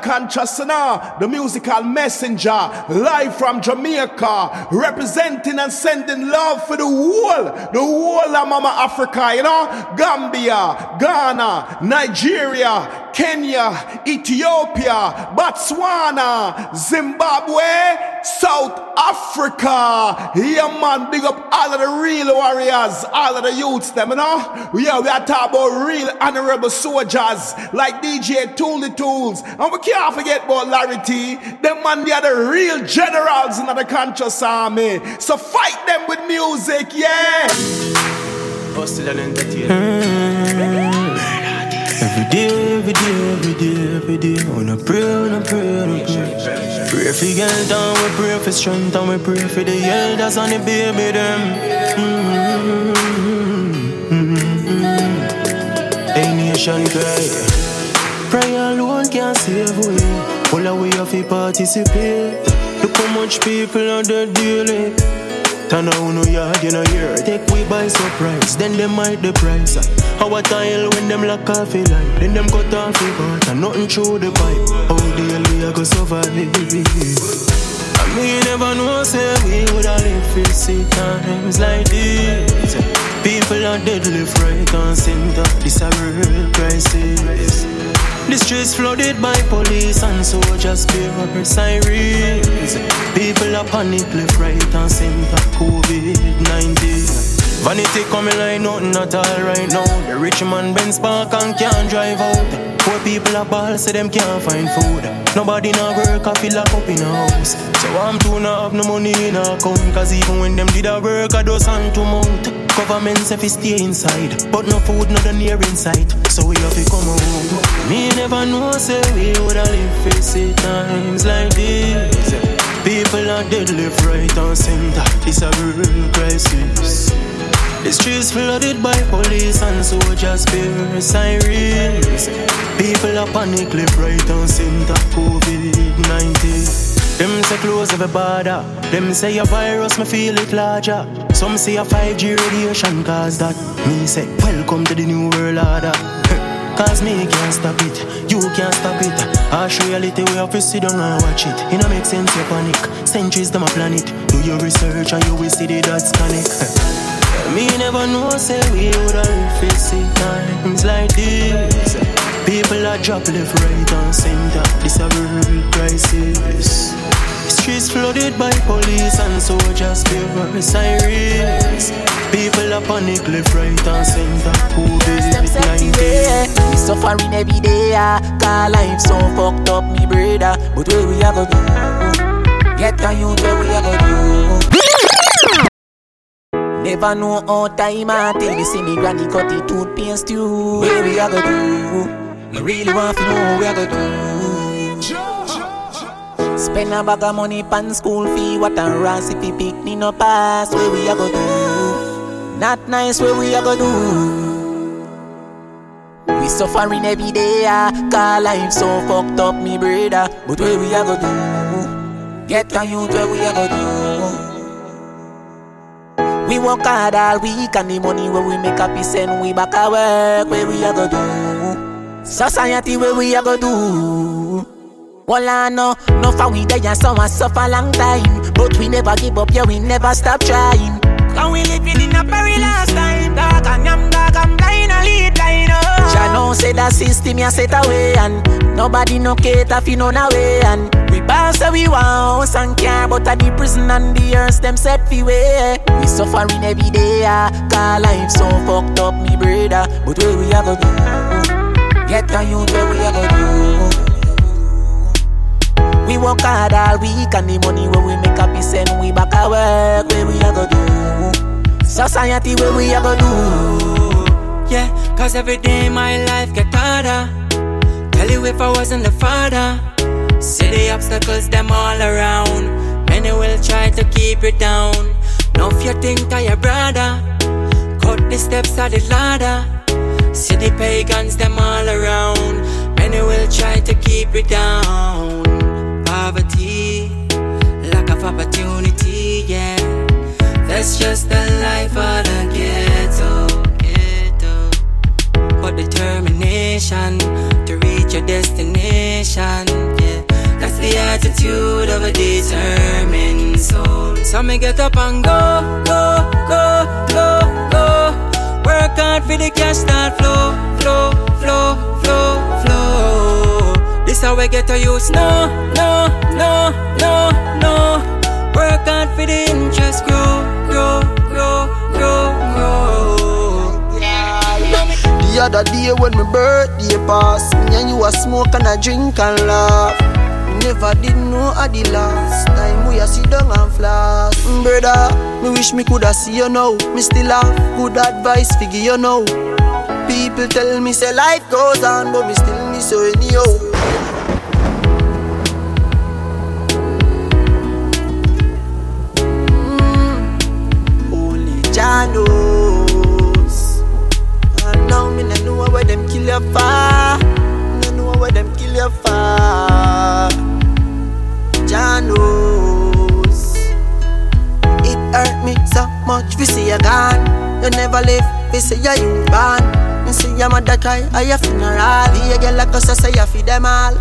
now. The musical messenger. Live from Jamaica. Representing and sending love for the whole. The whole of Mama Africa, you know. Gambia, Ghana, Nigeria. Nigeria, Kenya, Ethiopia, Botswana, Zimbabwe, South Africa. Yeah, man, big up all of the real warriors, all of the youths, them, you know? Yeah, we are talking about real honorable soldiers like DJ Tully Twos. And we can't forget about Larry T. Them man, they are the real generals in the conscious army. So fight them with music, yeah. Busted and entertained. Mm. Every day, every day, every day, every day. Wanna pray, wanna pray, wanna pray. Pray for girl down, we pray for strength, and we pray for the elders and the baby them. Mm-hmm. A nation cry. Prayer alone can't save we. All the way to participate. Look how much people are dead daily. Turn on no yard, you know here. Take we by surprise, then they might the price. Our tile when them lock off a line, then them cut off a part and nothing through the pipe. How daily I go survive? Baby? I mean, never know say we woulda live for see times like this. People are dead left, right, and center. This a real crisis. The streets flooded by police and soldiers, fear sirens. People are panic left, right, and center. COVID 19. Vanity coming like nothing at all right now. The rich man Benz park and can't drive out. Poor people are ball, say them can't find food. Nobody not work, I feel like up in a house. So I'm too not have no money in a account. Cause even when them did a work, I do sun to mount. Government say fi stay inside, but no food, not near inside. So we have to come home. Me never know, say we woulda live for see times like this. People are dead left, right, and center. It's a real crisis. The streets flooded by police and soldiers, fear sirens. People are panic left, right, and center. COVID 19. Them say close every border. Them say a virus, me feel it larger. Some say a 5G radiation cause that. Me say, welcome to the new world order. Cause me can't stop it, you can't stop it. Harsh reality, we have to sit down and watch it. It don't make sense, you panic. Centuries, them a planet. Do your research and you will see the dots connect. Me never know, say we woulda live for see times like this. People are drop left, right, and center. This a real crisis. Streets flooded by police and soldiers, fear sirens. People are panic left, right, and center. COVID-19. We suffering every day, ah. Cause life so fucked up, me brother. But where we are gonna do? Get a youth where we are gonna do? Never know how time until you see me granny cut the toothpaste too. Where we are gonna do? Me really want to know where we are gonna do. Spend a bag of money pan school fee, what a ras if he pick me no pass. Where we are gonna do? Not nice where we are gonna do. We suffering every day, ah. Cause life so fucked up, me brother. But where we are gonna do? Get a youth where we are gonna do. We work hard all week and the money where we make happy send we back at work where we are gonna do. Society where we are gonna do. Well I know, no for we there and some suffer long time, but we never give up, yeah we never stop trying. Cause we living in a perilous time, dog and yam dog and blind a lead line. Oh. Jah know say that system ya set away and nobody no cater fi none away and we boss say we want house and car, but at the prison and the earth them set fi way. We suffering every day, ah, cause life so fucked up, me brother. But where we are gonna do? Get a youth where we are gonna do? We work hard all week and the money where we make happy send we back at work where we are gonna do? Society where we are gonna do? Yeah, cause every day my life get harder. Tell you if I wasn't the father. See the obstacles them all around. Many will try to keep you down. Now if you think I your brother, cut the steps of the ladder. See the pagans, them all around. Many will try to keep it down. Poverty, lack of opportunity, yeah. That's just the life of the ghetto, ghetto. But determination to reach your destination, yeah. That's the attitude of a determined soul. So me get up and go, go, go, go, go. Work hard for the cash start flow, flow, flow, flow, flow. This how we get to use. No, no, no, no, no. Work hard for the interest grow, grow, grow, grow, grow. The other day when my birthday passed, me and you a smoke and a drink and laugh. Never did know at the last time we a sit down and floss. Mm, Brother, me wish me coulda see you now. Me still have good advice figure you know. People tell me say life goes on, but me still miss you anyhow. Knows. And uh, now me no know where them kill you for. No know where them kill you for. Jah knows. It hurt me so much. We see you gone. You never live. We say you you born. Me see your mother cry at your funeral. The girl like us I say you feed them all.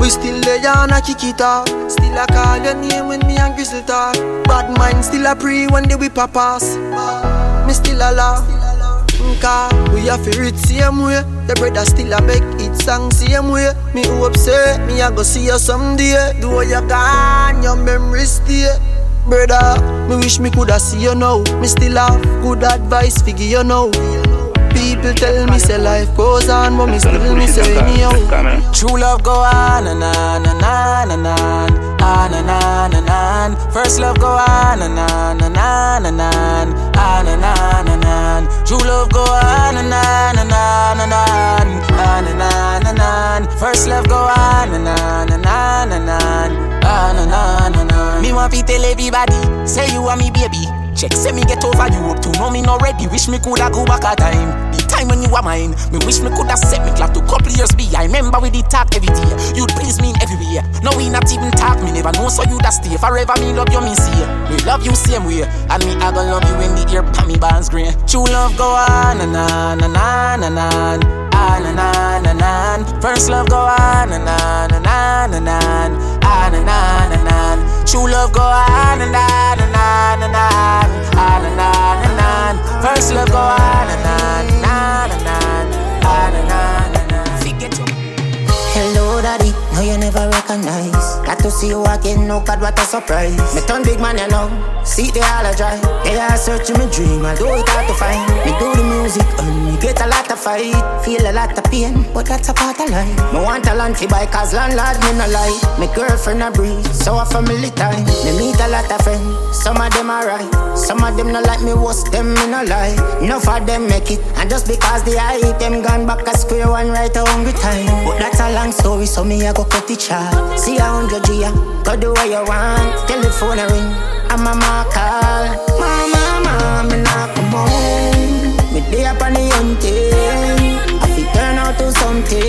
We still lay on a kick it off. Still a call your name when me and Grizzle talk. Bad mind still a pray when they whip a pass. Me still a laugh. Cause we have to read same way The brother still a make it song same way Me hope say me a go see you someday Though you gone, your memory stay Brother, me wish me coulda see you now Me still have good advice figure you know People tell me say life goes on But me still me say anyhow True love go on and on and on and on On and on and on First love go on and on and on and on On and on and on True love go on and on and on and on On and on and on First love go on and on and on and on On and on and on Me want to tell everybody Say you are me baby Check say me get over you up to know me not ready. Wish me coulda go back a time. The time when you were mine. Me wish me coulda set me clock to couple years be. I remember we did talk every day. You'd please me in everywhere Now we not even talk. Me never know so you'd a stay. Forever me love you me see Me love you same way. And me I gonna love you when the ear pan me bands green True love go on and on and on and on on and on and on. First love go on and on and on and on, on and on and on. True love go on and on and on and on, on and on and on. First love go on and on and on and on, on and on and on. Hello, daddy. No, you never recognize. To see you again. No, God, what a surprise. Me turn big man, you know. See the all I drive. They are searching my dream. I do it hard to find. Me do the music and me get a lot of fight. Feel a lot of pain, but that's a part of life. Me want a to buy, cause landlord me no lie. Me girlfriend a breeze, so a family time. Me meet a lot of friends. Some of them are right. Some of them no like me, what's them me no lie. Enough of them make it, and just because they hype them gone back a square one right a hungry time. But that's a long story, so me I go cut it short. See a hundred G, go do what you want. Telephone a ring, and mama call. Mama, mama, me not come home. Me day up on the hunting. I fi turn out to something.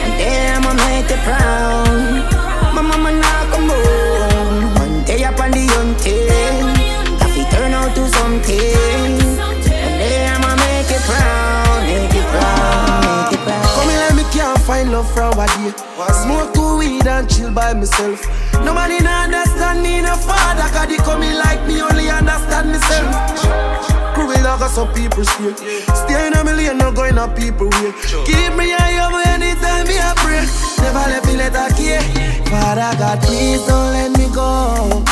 And then I'ma make you proud. My mama not come home. One day up on the hunting. I fi turn out to something. And then I'ma make you proud, make you proud. Come here, me can't find love for a day. By myself. Nobody no understand me, no father. Cause they come in like me, only understand myself. Cruel dog, some people stay. Stay in a million, not going up people way. Keep me high up anytime me a pray. Never let me let a care. Father God, please don't let me go.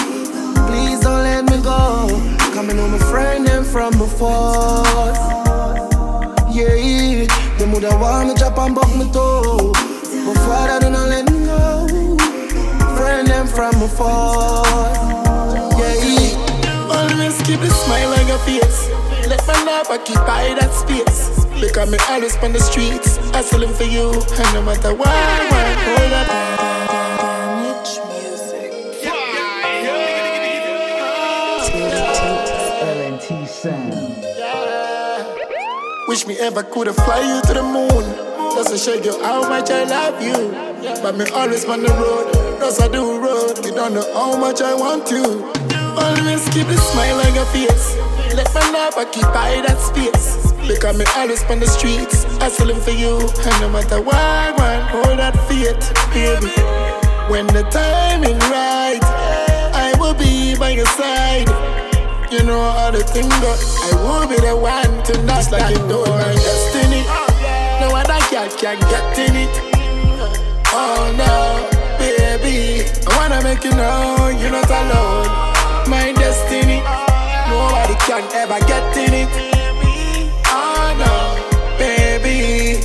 Please don't let me go. Coming on my friend them from before. Yeah, them woulda want me drop and buck me toe. But Father, do not let me. Friend them from before. Yeah, always keep a smile on your face. Let my love occupy that space. Because me always on the streets, hustling for you. And no matter what, what, hold up. LNT Sound. We Wish me ever could've fly you to the moon. Just to show you how much I love you. But me always on the road. Just I do road. You don't know how much I want you. Always keep a smile on your face. Let my love occupy that space. Because me always on the streets, hustling for you. And no matter what, man, hold that faith, baby. When the timing right, I will be by your side. You know how the thing go. I will be the one to knock like you know my destiny. No other cat can get in it. Oh no, wanna make you know you're not alone. My destiny, nobody can ever get in it. Oh no, baby,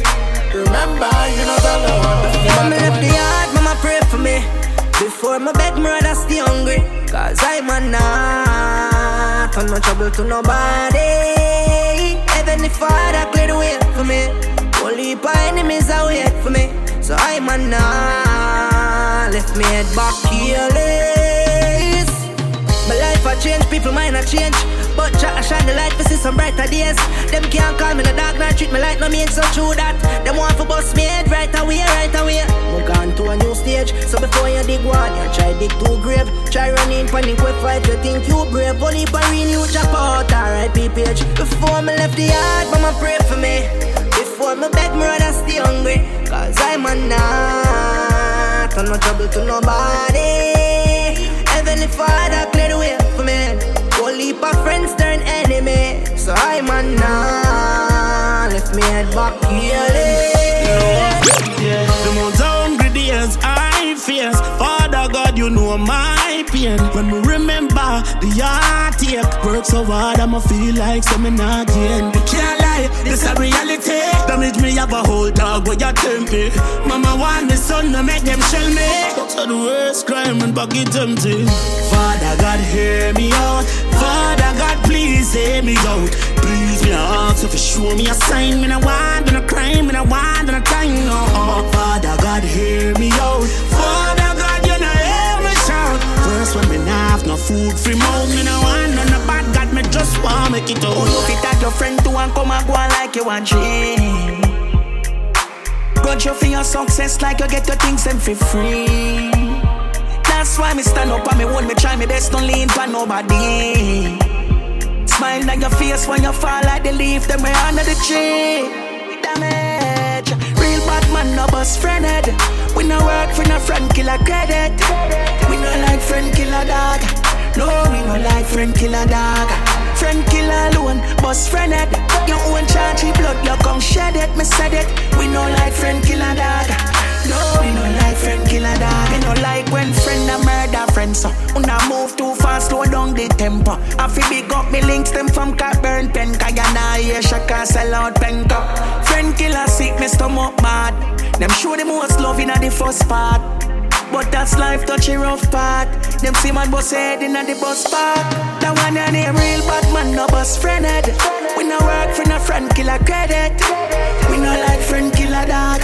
remember you're not alone. Me left the yard, mama pray for me. Before my bed, mother stay hungry. Cause I'm a not for no trouble to nobody. Heavenly Father, clear the way for me. Only by enemies are wait for me. So I'm a not left me head back careless. My life a change, people mind a change. But Jah a shine the light to see some brighter days. Them can't call me the dark, nor treat me like no mean so true that. Them want to bust me head right away, right away. Move on to a new stage, so before you dig one, you try dig two grave. Try running, in panic with fight, you think you brave. Only for real you drop out, R.I.P. page. Before me left the yard, mama pray for me. Before me beg me rather stay hungry, cause I'm a I'm no trouble to nobody. Heavenly Father, clear the way for me. Whole heap friends turn enemy. So I'm a nah, left me head back here. The most hungry days I face. Know my pain. When we remember the heartache, work so hard, I'ma feel like some not gain. We can't lie, this a reality. Damage me have a whole dog where you tempt me. Mama want me son to make them shell me. That's the worst crime and bucket empty. Father God, hear me out. Father God, please hear me out. Please me ask if you show me a sign. Me no want, me no crime, me no want, me no time. No, oh, Father God, hear me out. No food free mouth, me no want none of bad God, me just want make it out. You fit that your friend to and come and go on like you want dream. God you for your success like you get your things them for free. That's why me stand up and me hold me try me best don't lean for nobody. Smile on your face when you fall like the leaf, then we under the tree. Damage, real bad man no friend head. We no work for no friend killer credit. We no like friend killer dog. No, we no like friend killer dog. Friend killer alone, bust friend head. Your own charge blood, you come shed it. Me said it. We no like friend killer dog. No, we no like friend killer dog. We no like when friend a murder friend. So when I move too fast, slow down the tempo. I feel big up me links them from Cockburn Pen. Cause you nah hear Shaka sell out pen cup. Friend killer sick, me stomach bad. Them show the most love in the first part. But that's life Touch touchy rough part. Them see man boss head in the bus park. That one and name real bad man, no bus friend head. We no work for no friend killer credit. We no like friend killer dog.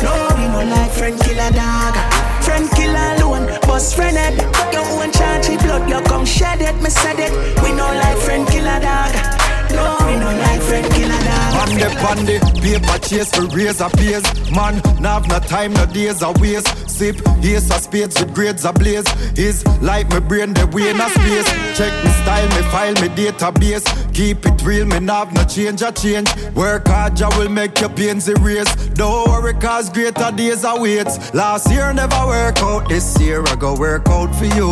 No, we no like friend killer dog. Friend killer alone, bus friend head. Your own charge blood, you come shed it. Me said it. We no like friend killer dog. No, we no like friend killer dog. On the pandy, paper chase for razor pays. Man, now have no time, no days a waste. Sip, ace of spades with grades ablaze. Is like my brain, the way in a space. Check me style, me file, me database. Keep it real, me nav no change a change. Work hard, I will make your pains erase. Don't worry, cause greater days awaits. Last year never work out, this year I go work out for you.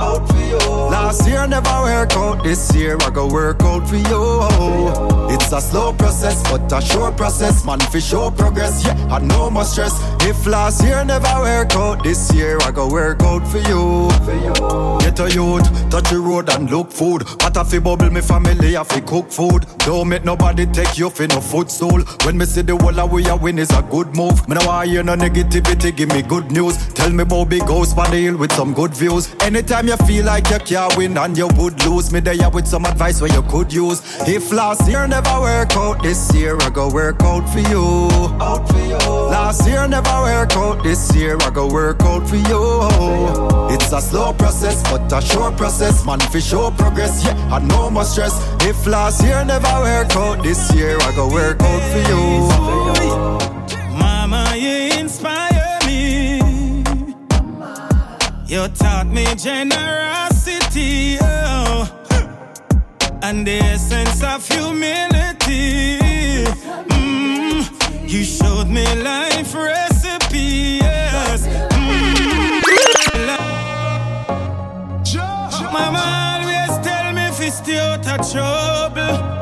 Out for you. Last year never work out, this year I go work out for you. It's a slow process, but a sure process. Man, for sure progress, yeah, I no more stress. If last year never work out, this year I go work out for you. For you. Get a youth, touch the road and look food. What a fi bubble, me family I fi cook food. Don't make nobody take you for no footstool. When me see the whole of we a win is a good move. Me no want hear no negativity, give me good news. Tell me about big house on the hill with some good views. Anytime you feel like you can't win and you would lose, me there with some advice where you could use. If last year never work out, this year I go work out for you. Out for you. Last year never work out, this year I go work out for you. It's a slow process, but a sure process. Man, fi show progress, yeah, I no more stress. If last year never work out, this year I go work out for you. Mama, you inspire me. You taught me generosity, oh, and the essence of humility. Mm, you showed me life recipe. Mm. Mama always tell me fi stay out of trouble.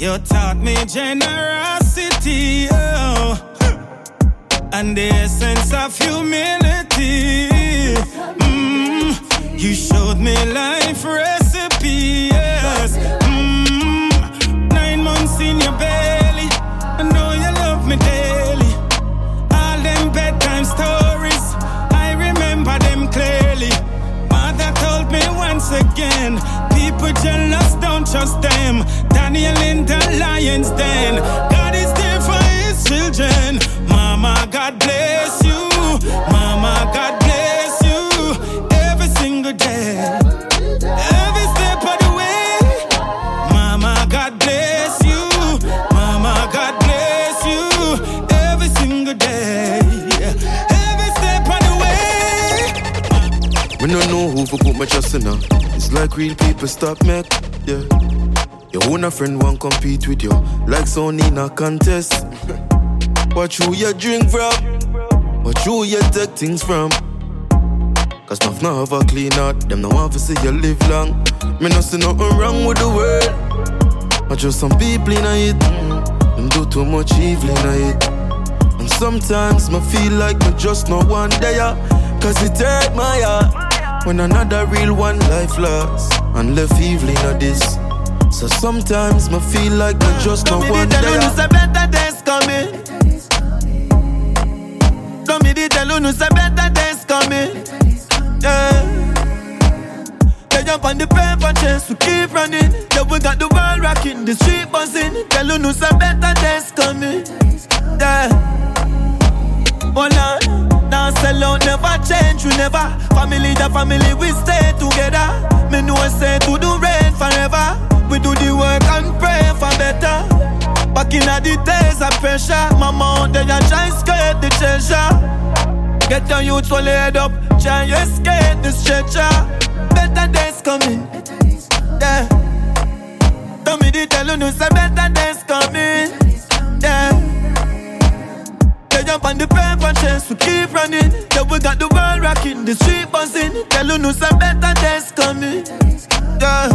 You taught me generosity, oh, and the essence of humility. Mm, you showed me life recipe, yes. Mm, nine months in your belly, I know you love me daily. All them bedtime stories, I remember them clearly. Mother told me once again, people jealous, don't trust them. Daniel in the lion's den, God is there for his children. Mama, God bless you. Mama, God bless you. Every single day, every step of the way. Mama, God bless you. Mama, God bless you. Every single day, every step of the way. We know who for put my trust in her. Like real people stop me, yeah. Your own friend won't compete with you, like Sony in a contest. Watch who you drink from, watch who you take things from. Cause enough now have a clean heart, them no want to see you live long. Me no see nothing wrong with the world. But just some people in it, them do too much evil in it. And sometimes me feel like me just no one day, cause it hurt my heart. When another real one life lost and left evil in this. So sometimes me feel like me just not one day. no say better days coming. Don't me tell you no say better days coming. Yeah. They jump on the paper chase to keep running. Yeah, we got the world rocking, the street buzzing. Tell you no say better days coming. Yeah. Hold on. Now sell out, never change, we never. Family, the family, we stay together. Me know I say to do rain forever. We do the work and pray for better. Back in the days of pressure, mama out there and try skate the treasure. Get your youth full head up, try escape the stretcher. Better days coming, yeah. Tell me the tell you say better days coming, yeah. Jump on the paper chase, we keep running. Yeah, we got the world rocking, the street buzzing. Tell you no say better days coming, yeah.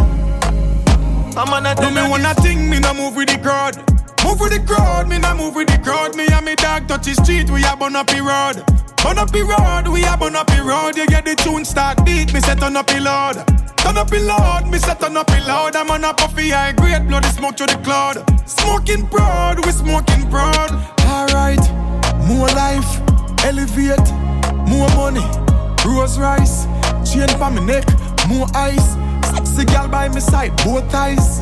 I'm on a Do me wanna thing, me no move with the crowd. Move with the crowd, me no move with the crowd. Me and me dog touch the street, we a burn up the road. Burn up the road, we a burn up the road. You get the tune start beat, me set on up the load. Turn up the load, me set on up the loud. I'm on a puffy high grade, bloody smoke to the cloud. Smoking broad, we smoking broad. Alright, more life, elevate, more money, rose rice, chain for my neck, more ice. Sexy girl by my side, both eyes.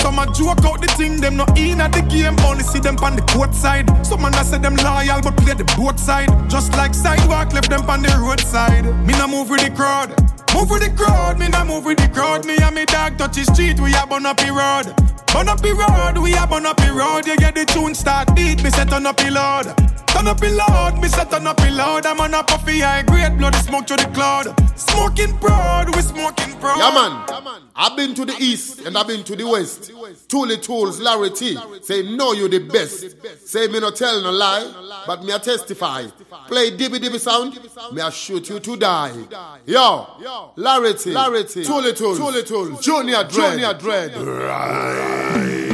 Some a joke out the thing, them not in at the game, only see them on the court side. Some man a say them loyal, but play the both side. Just like sidewalk, left them on the roadside. Me nah move with the crowd. Move with the crowd, me nah move with the crowd. Me and me dog touch the street, we a burn up the road. Burn up the road, we a burn up the road. You get the tune start beat, me set on up the load. Turn up the loud, me set on up the loud. I'm on a puffy high grade, bloody smoke to the cloud. Smoking broad, we smoking broad. Yeah, man. I've been to the east and I've been to the west. Tully Twos, Larry T. Say, no, you the best. Say, me no tell no lie, but me a testify. Play dibby dibby sound, me a shoot you to die. Yo, Larry T. Larry T. Tully Twos, Tully Twos, Junior Dread. Junior Dread. The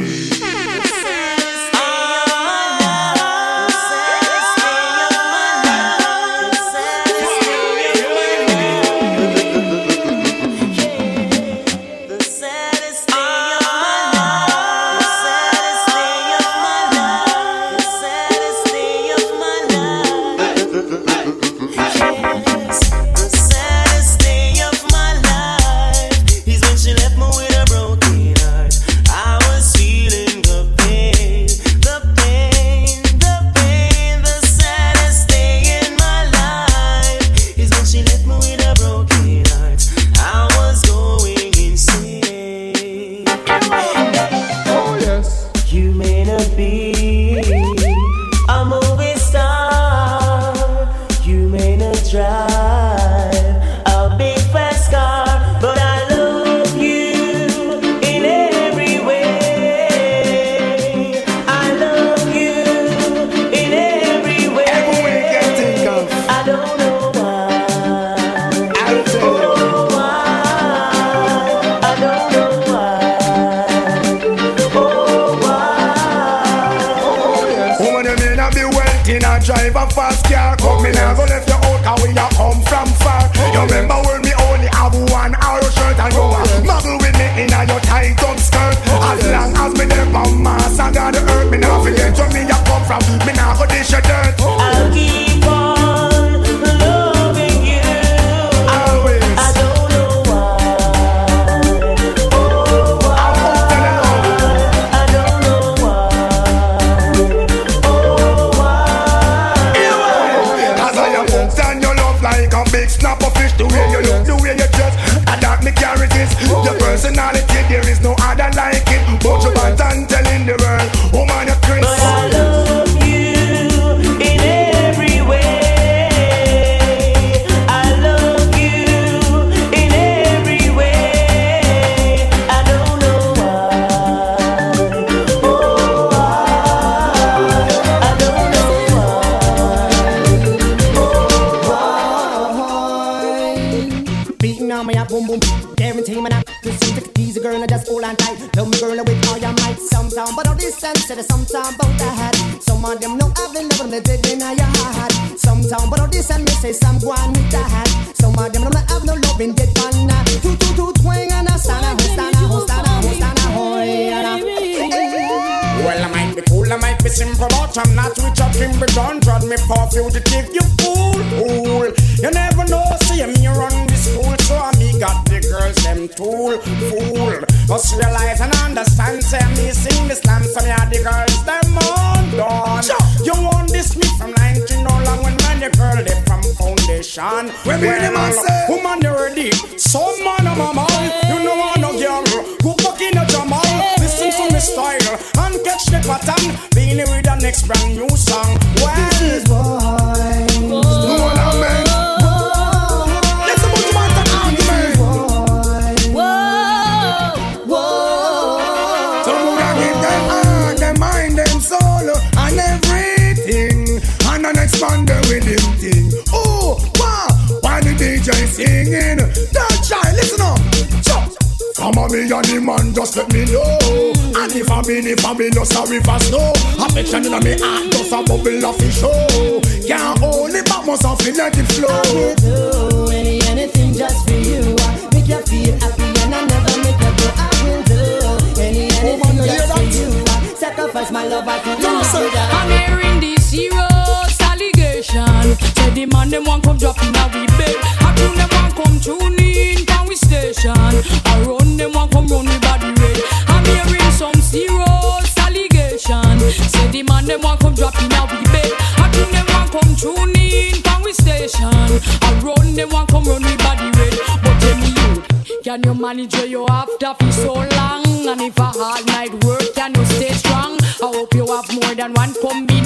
than one combination.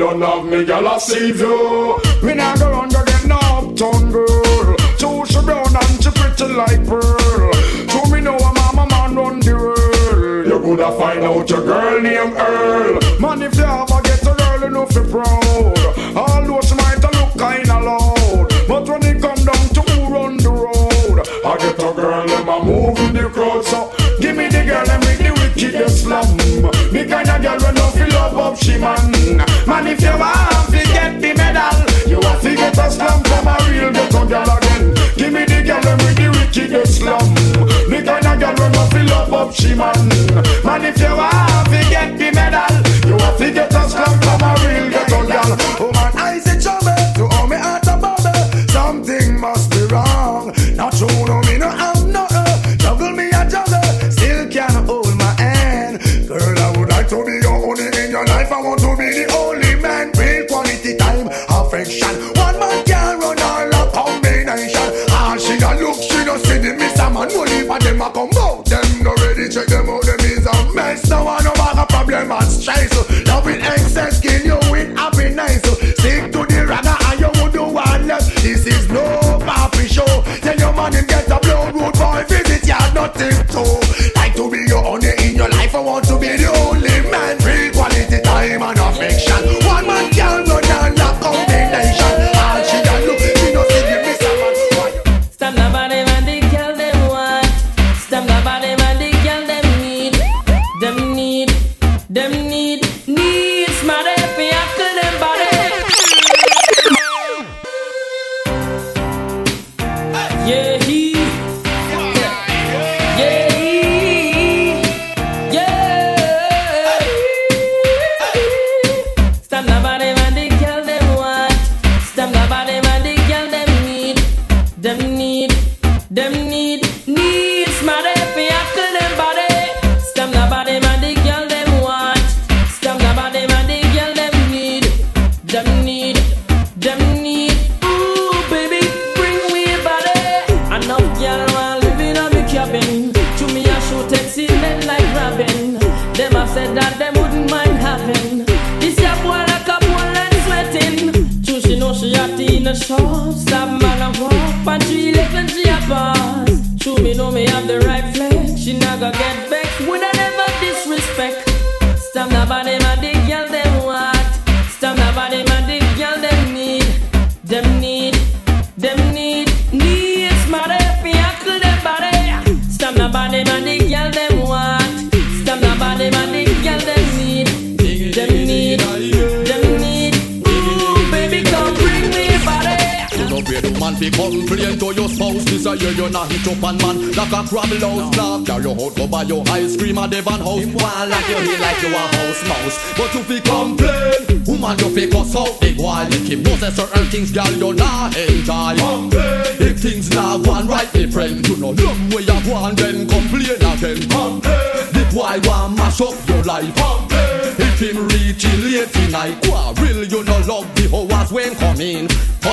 don't love me, girl, I see you. We now go on go get no uptown girl. Too she brown and she pretty like pearl. To me know I'm a man run the world. You coulda find out your girl name Earl. Man, if you ever get a girl, enough know proud. Although she might a look kinda loud, but when it come down to who run the road, I get a girl them a move in the crowd. So give me the girl and make the wickedest slam. Me kinda girl when no feel love up she man. Man, if you want to get the medal, you have to get a slum from a real ghetto girl again. Give me the girl with the wickedest slum. The kind of girl when you fill up up she man. Man, if you want to get the medal, you have to get a slum from a real ghetto girl. Oh man, I them a come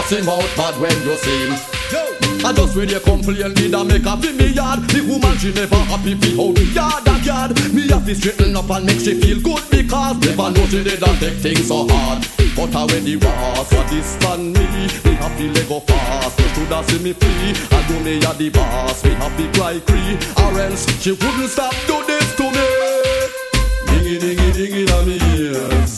Ask him out bad when you see him I just when you complain, did I make up in me yard? The woman she never happy fi how the yard a yard. Me have to straighten up and make she feel good because never know she did not take things so hard. But I when the was for distant, me, me, happy leg go fast. You shoulda see me free. I do me a the boss, me happy cry cree. Or else she wouldn't stop do this to me. Dingy dingy dingy na me ears.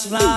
Spanish fly.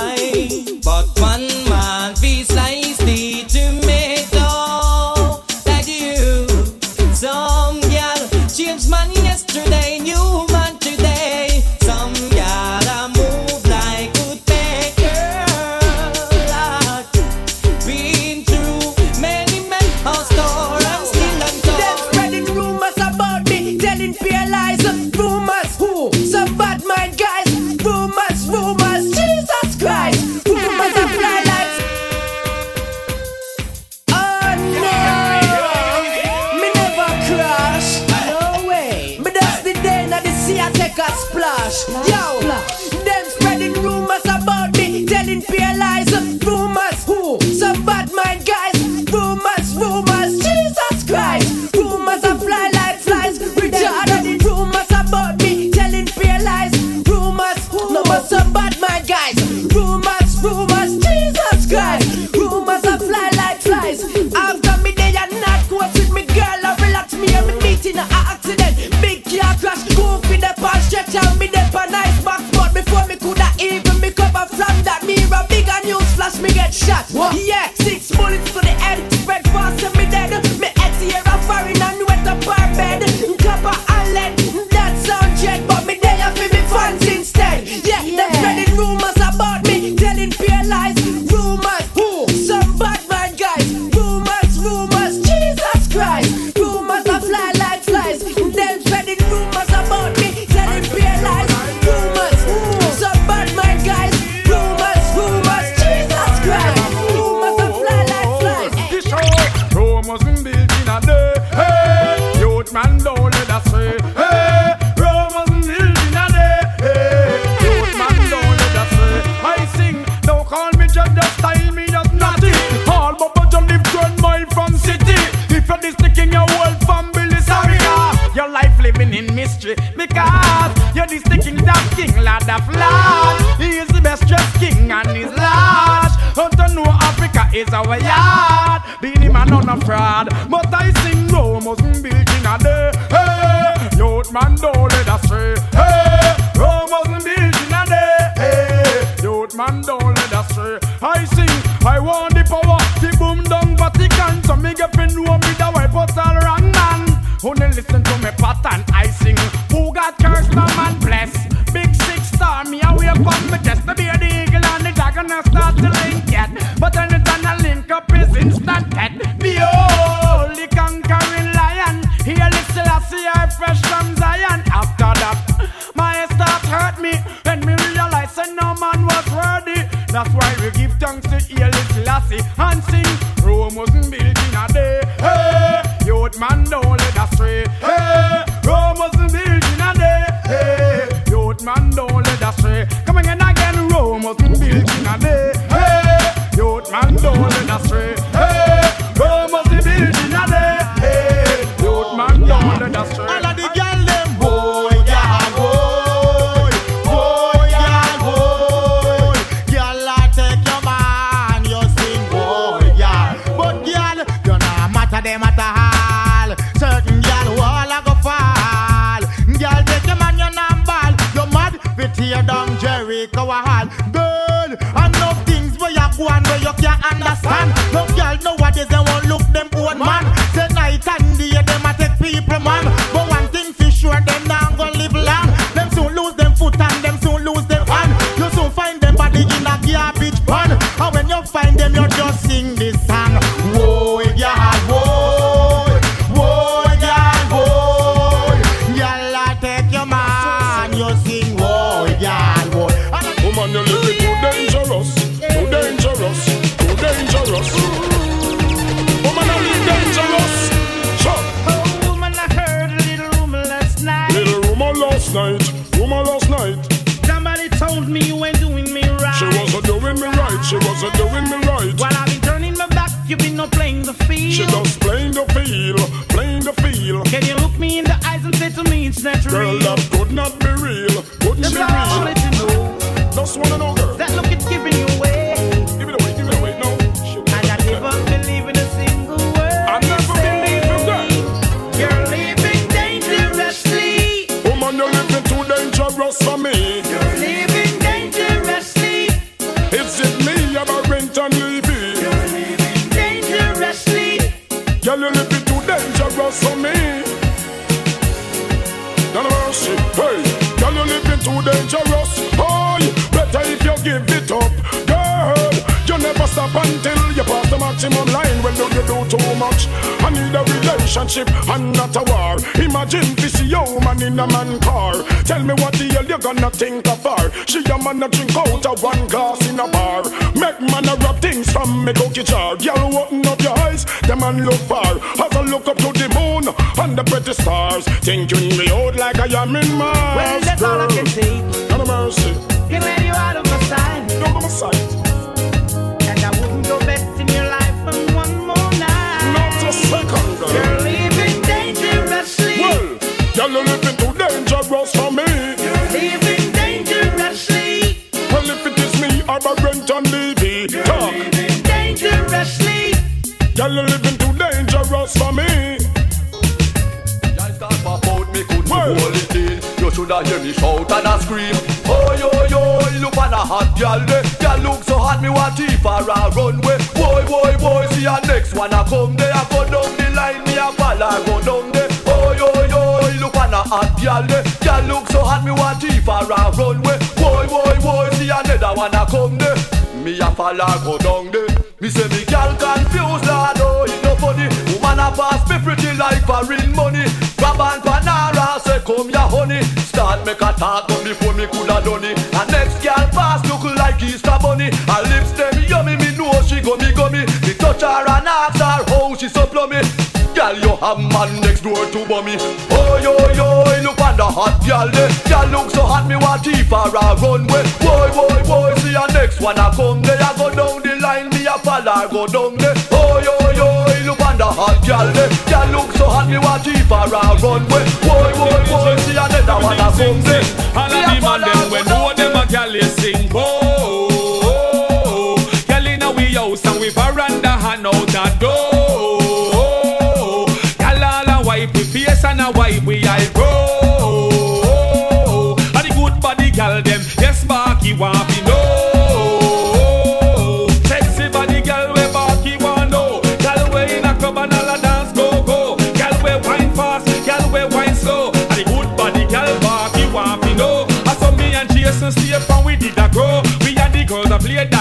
a man next door to me. Oh yo yo, look at the hot gal there. Gal look so hot, me want teeth for a runway. Boy boy boy, see a next one I come there. I go down the line, me a follow, go down there. Oh yo yo, look at the hot gal there. Gal look so hot, me want teeth for a runway. Boy boy boy, see another one I come there.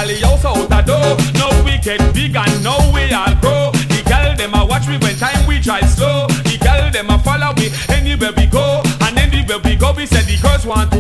Cali house out the door. Now we get big and now we all grow. The girl them a watch me when time we drive slow. The girl them a follow me anywhere we go. And anywhere we go, we said the girls want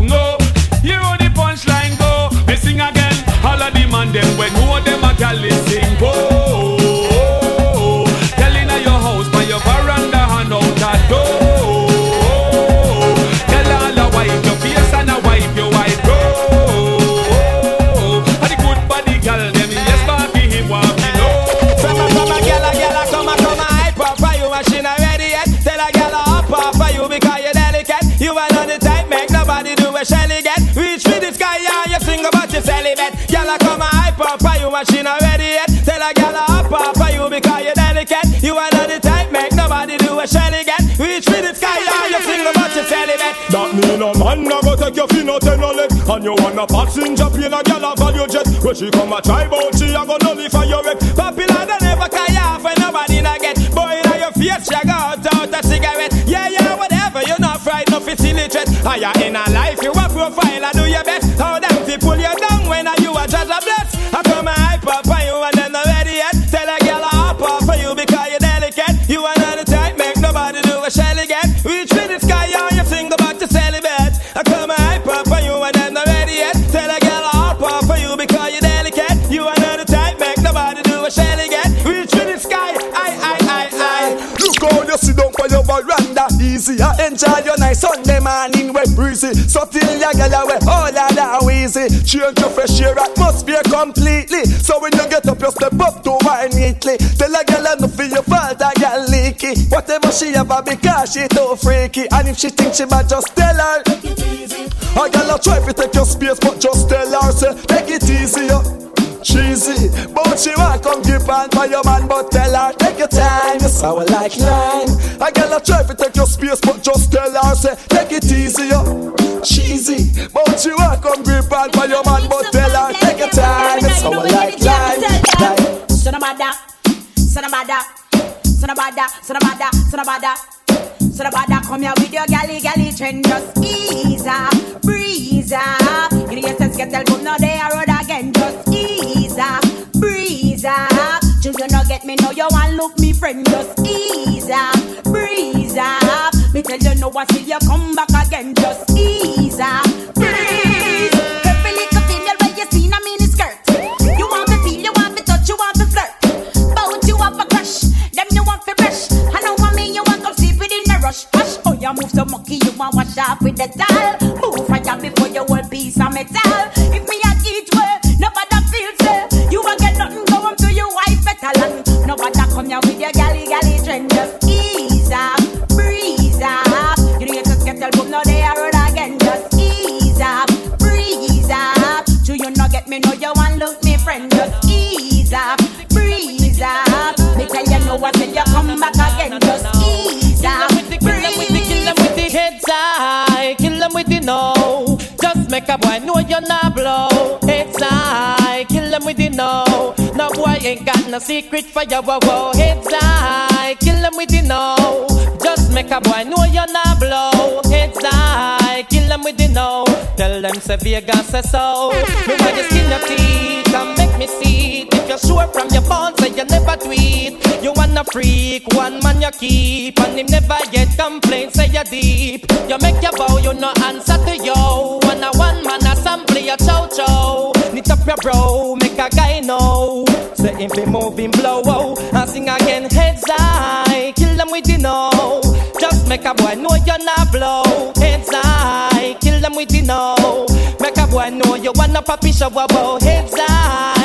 but she not ready yet. Tell a gal up off for you because you're delicate. You are not the type, make nobody do a shelly again. Reach for the sky, now you feel about your celibate. That mean a man not go take your feet out and all it. And you wanna passenger plane a gal a value jet. When she come a try bout, she a go nullify your wreck. Popular they never carry off and nobody not get. Boy, now your face, she go out, out a cigarette. Yeah, yeah, whatever, you're not fried, no fit illiterate. Are you in a life, you a profile, I do enjoy your nice Sunday morning we breezy. So till your girl away all of that easy Change your fresh air atmosphere completely. So when you get up you step up to wine neatly. Tell a I no feel your fault a girl leaky. Whatever she ever because she too freaky. And if she think she might just tell her. Take it easy. A a try to take your space but just tell her say Take it easy. Cheesy, but she want come keep on by your man, but tell her take your time. You sour like lime. I girl a try to take your space, but just tell her say take it easy. Yo. Cheesy, but she want come grip on by your man, but tell her take your time. You sour like lime. Son of mother, son of mother, son of mother, son of mother, son of mother. So the bada come here with your galley galley trend Just ease up, breeze up You know your sense get tell come now they are road again Just ease up, breeze up. You not get me? Know you want look me friend Just ease up, breeze up. Me tell you no I see you come back again Just ease up, breeze. Every little female where you seen a mini skirt. You want to feel, you want to touch, you want to flirt. Bout you have a crush, them you want to brush I know what me you want come sleep within a rush Hush, oh you move so monkey you want wash off with the towel. Move fire before you whole piece of metal Here with your galley galley trend Just ease up, breeze up You know you just get tell boom now they are road again Just ease up, breeze up Do you not get me know you want look me friend Just ease up, breeze up Me tell you know what till you come back again Just ease up, Kill them with the, kill them with the heads high, kill them with the no. Just make a boy know you're not blow. Heads high, kill them with the no. Ain't got no secret for your wow wow. Heads high, kill them with the know. Just make a boy know you're not blow. Heads high, kill them with the know. Tell them say Vegas say so. Me want you skin your teeth and make me see it. If you're sure from your bones say you never tweet. You wanna freak, one man you keep, and him never get complaints. Say you deep. You make your bow, you no answer to yo. One a one man assembly, a chow chow. Bro, make a guy know. Say him be moving blow, oh, and sing again heads high. Kill them with the know. Just make a boy know you're not blow. Heads high, kill them with the know. Make a boy know you wanna papi show about heads high.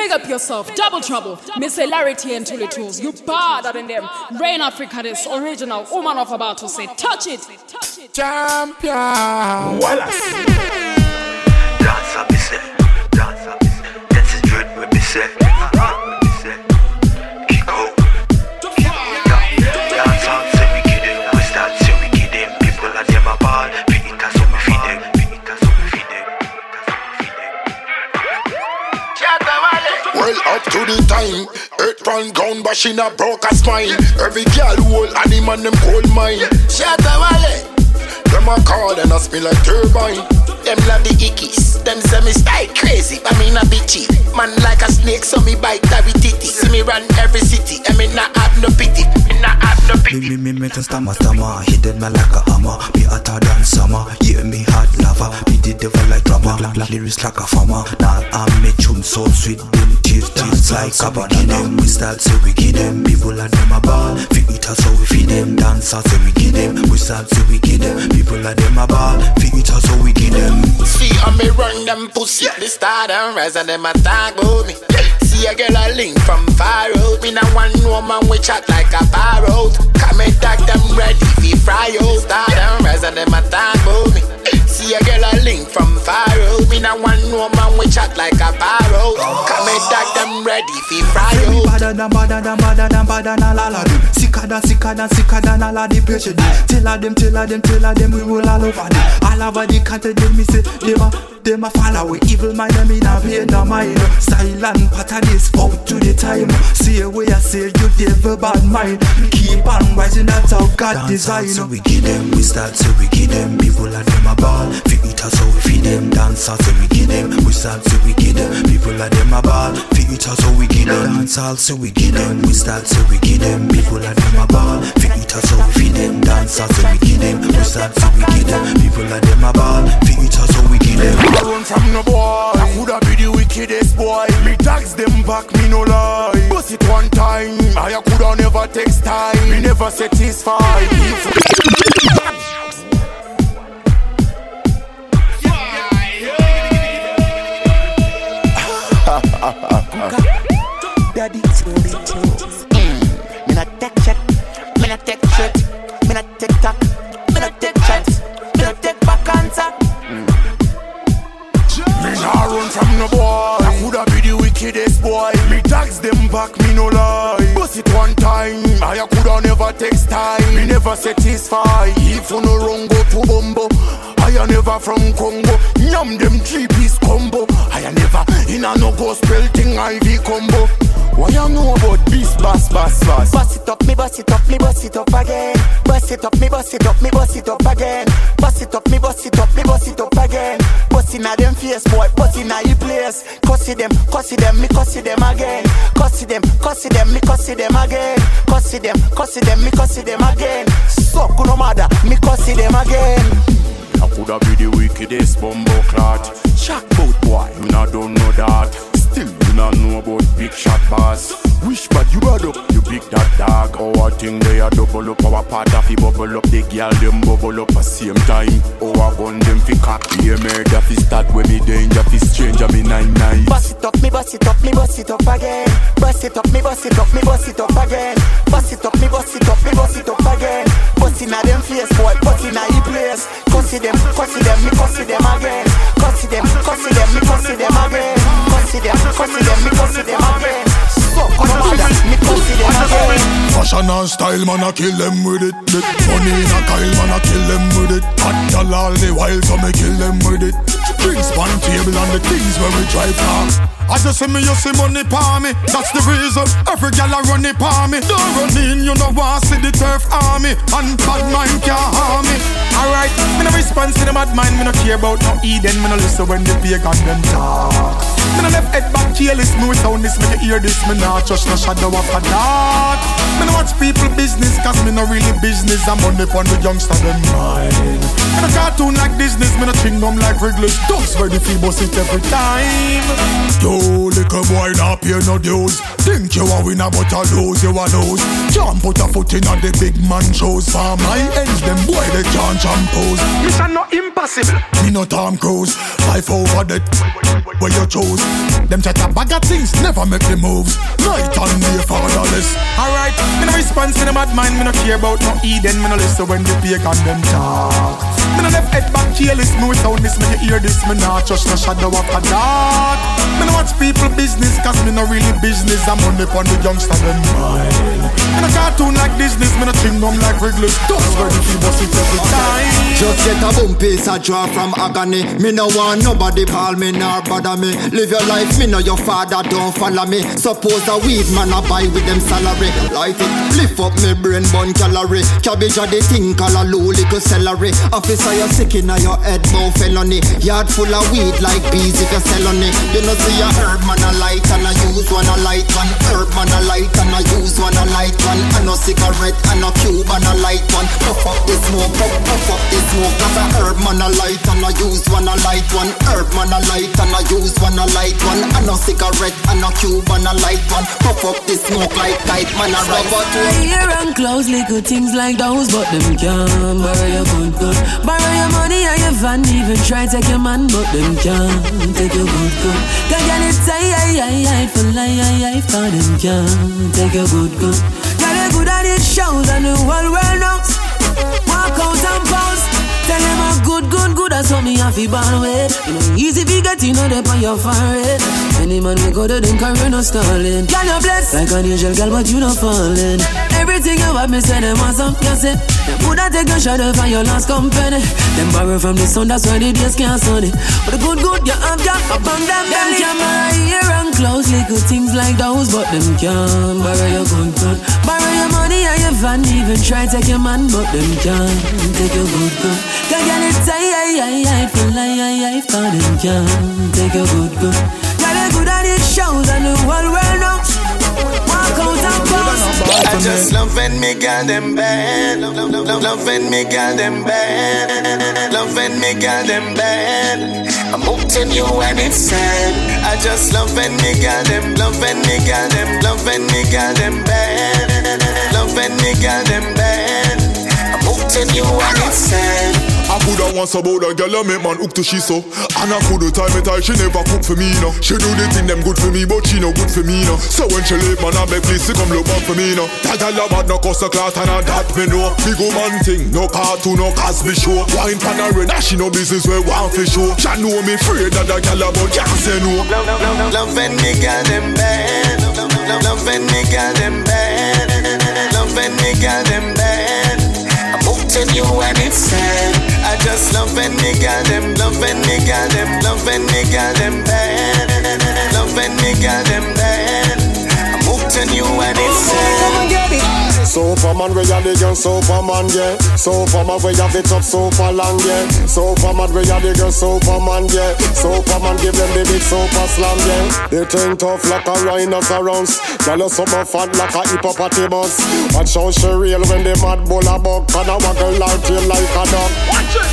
Big up yourself, double trouble. Miss Hilarity and Tully Twos, you better than them. Rain Africa, this original woman of about to say, touch it. Champion. Wallace. say. That's a dread what me the time, earth run ground, but she not broke a spine. Every girl whole and them coal mine. Shut up, Wale. Them a call and I spin like turbine. Them love the ickies. Them say me style crazy, but me not bitchy. Man like a snake, so me bite every titty. See me run every city, and me not have no pity. Me not have no pity. Me, me, me, me to stammer, stammer them man like a hammer Me hotter than summer Yeah, me hot lava Me the devil like drama lyrics like a farmer Now I'm me tune so sweet teeth, teeth like a banana We start so we give them People are them a ball Fi eat us so we feed them Dance us so we give them We start so we give them People are them a ball Fi eat us so we give them See how me run them pussy. The star and rise and them attack about me. See a girl a link from far out. Me not one woman we chat like a parrot. Come and tag them ready fi fry out. Star and rise and them attack about me. See a girl a link from far out. Me not one woman we chat like a parrot. Come and tag them ready fi fry out. badder than badder than badder than badder than all of them Sicker than sicker than sicker than all of the patient Tell of them, tell of them, tell of them we roll all over them. All over the country them me say them a them a follow we evil mind them in a pay no mind. Silent pattern is out to the time. Say where I say you devil bad mind. Keep on rising that's how God design. so we give them, we start so we give them. People are them a ball, fi eat us so we feed them Dance so we give them, we start so we give them People are them a ball, fi eat us so we give them Dance so we give them, we start so we give them People are them a ball, fi eat us so we feed them Dance so we give them, we start so we give them People are them a ball, fi eat us so we give them I run from no boy. I coulda be the wickedest boy. Me tax them back, me no lie. Bust it one time, I coulda never text time. Me never satisfied. To the tunes. Me not take shit, me not take shit, me not take talk, me not take shots, me not take back answer. Mm. Me nah run from no boy. I coulda be the wickedest boy. Me tax them back, me no lie. Bust it one time, I coulda never text time. Me never satisfy. If you no wrong, go to Bumbo. I a never from Congo. Yam them three piece combo. I a never in a no gospel thing IV combo. What you know about this bass, bass, bass? Bust it up, me bust it up, me bust it up again. Bust it up, me bust it up, me bust it up again. Bust it up, me bust it up, me bust it up again. Bust inna them face, boy, bust inna your place. Cussy them, cussy them, me cussy them again. Cussy them, cussy them, me cussy them again. Cussy them, cussy them, me cussy them again. Suck no matter, me cussy them again. I coulda be the wickedest bumbo clot. Shock boat boy, you not don't know that. Still you not know about big shot boss. Wish but you bad up, you big that dog. Our thing they a double up, our part of bubble up. The girl them bubble up at same time. Our gun them fi cock. Yeah, murder fi start when me danger fi stranger me nine nine. Bust it up, me bust it up, me bust it up again. Bust it up, me bust it up, me bust it up again. Bust it up, me bust it up, me bust it up again. Bust inna them face, boy, bust inna your place. Cussy them, cussy them, me cussy them again. Cussy them, cussy them, me cussy them again. Cussy them, cussy them, me cussy them again. Suck on mother, me cussy them again. Fashion and style, man, I kill them with it. it. Money in a Kyle, man, I kill them with it. Hot all the while, so me kill them with it. Drinks on table and the things where we drive fast. As you see me, you see money pa me. That's the reason every gal a run it pa me. Don't run in, you know want see the turf army. And bad mind can't harm me. Alright, me no response to the bad mind, me no care about no Eden, me no listen when the pagan them talk. Me no left head back careless, me with sound this, me hear this, me not trust no shadow of a doubt. Me no watch people business, cause me no really business, I'm money for the youngster them mind. Me no cartoon like Disney, me no gum like Wrigley's, dogs ready for bust it every time. Yo, little boy, not pay no dues. Think you a winner, but a lose, you a lose. Can't put a foot in on the big man shows. For my ends, them boy, they can't champose. Mission not impossible. Me no Tom Cruise. Life over that, where you choose. Them chat a bag of things, never make the moves. Night and day fatherless. Alright, me no response to the bad mind, me no care about no Eden, me no listen when the pagan them talk. Me no left head back careless, with sound this, me you hear this, me not trust no shadow of a doubt. Me no watch people business, cause me no really business. I'm on the youngster them mind. Me no cartoon like Disney, me no chewing gum like Wrigley's. Don't ready to bust it every time. Just get a boom piece a draw from agony. Me no want nobody call me nor bother me. Live your life, me know your father don't follow me. Suppose a weed man a buy with them salary. Light it, lift up me brain bun calorie. Cabbage a the thing call a low little celery. Officer you're sick in your head, more felony. Yard full of weed like bees if you sell on it. You know see a herb man a light and I use one a light one. Herb man a light and I use one a light one. And no cigarette and no cube and a light one. Puff up the smoke, puff, puff up the smoke. Cause a herb man a light and I use one a light one. Herb man a light and I use one a light one. And no cigarette and no cube and a light one. Puff up the smoke like kite man a. I hear and close little things like those, but them can't borrow your good good. Borrow your money and your van, even try take your man, but them can't take your good good. Can't get it tight, for I, for them can't take your good good. Got it good at it shows and the whole world knows. Walk out and pose. That's what me have to born with. You know, easy if you get you know they on your forehead. Any man we go to them career no stalling. Girl you blessed like an angel, girl, but you not falling. Everything you have, me say them want some. You say them woulda take a shot for your last company. Them borrow from the sun, that's why the days can't sunny. But the good, good you have, girl, upon them belly. Them camera here and close little things like those, but them can't borrow your good, good. Borrow money and your van, even try take your man, but them can't take your good, good. Can't get it tight, I, I, I, feel like I, I, for them can't take your good, good. Got it good at it shows and the world I just love when me girl them bad. Love, love, love, when me girl them bad. Love when me girl them bad. I'm hooked you when it's sad. I just love when me girl them, when me girl them, when me girl them bad. Love when me girl them bad. I'm hooked you when it's sad. I coulda once about a girl, I make man hook to she so And I coulda time it all, she never cook for me, no She do the thing them good for me, but she no good for me, no So when she leave, man, I beg please, she come look back for me, no That girl a bad, no cost a class, and I that me know Big woman thing, no cartoon, no Cosby show Wine pan a red, she no business where one for show She know me afraid that a girl about can't say no Love, love, love, love when me girl them bad. Love, love, love, love when me girl them bad. Love when me girl them bad. I'm hooked on you when it's sad. I just love when me girl them, love when me girl them, love when me girl them bad. Love when me girl them bad. I'm hooked on you when it's sad. Superman, we are the girl, Superman, yeah. Superman, we have it up super long, yeah. Superman, we are the girl, Superman, yeah. Superman, give them the big super slam, yeah. They think tough like a rhinoceros. Girl, you summer fat like a hippopotamus. Watch how she real when they mad bull a buck. And a waggle like tail like a dog. Watch it!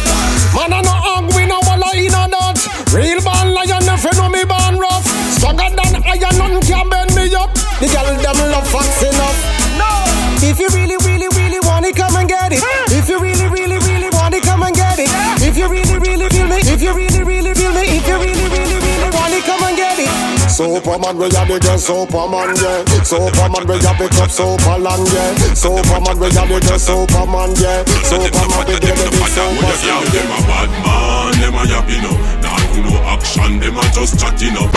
Man, I no hug, we no walla in a that. Real born lion, if you know me born rough. Stronger than iron, none can bend me up. The girl them love facts enough. No! If you really, really, really want it, come and get it. If you really, really, really want it, come and get it. If you really, really feel me, if you really, really feel me, if you really, really, really want it, come and get it. Superman, we are the girl, Superman, yeah. Superman, we have it up super long, yeah. Superman, we are the girl, Superman, yeah. Superman, we give the big super Yeah, them a bad man, them a yappy no. Nah, do no action, them a just chatting up.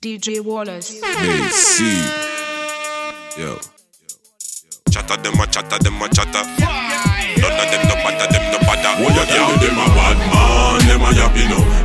DJ Wallace. Hey, see. Yo. Chatter them a chatter them a chatter. None of them no bother them no bother. Oh yeah, them a bad man, them a yappy. Nah, oh. no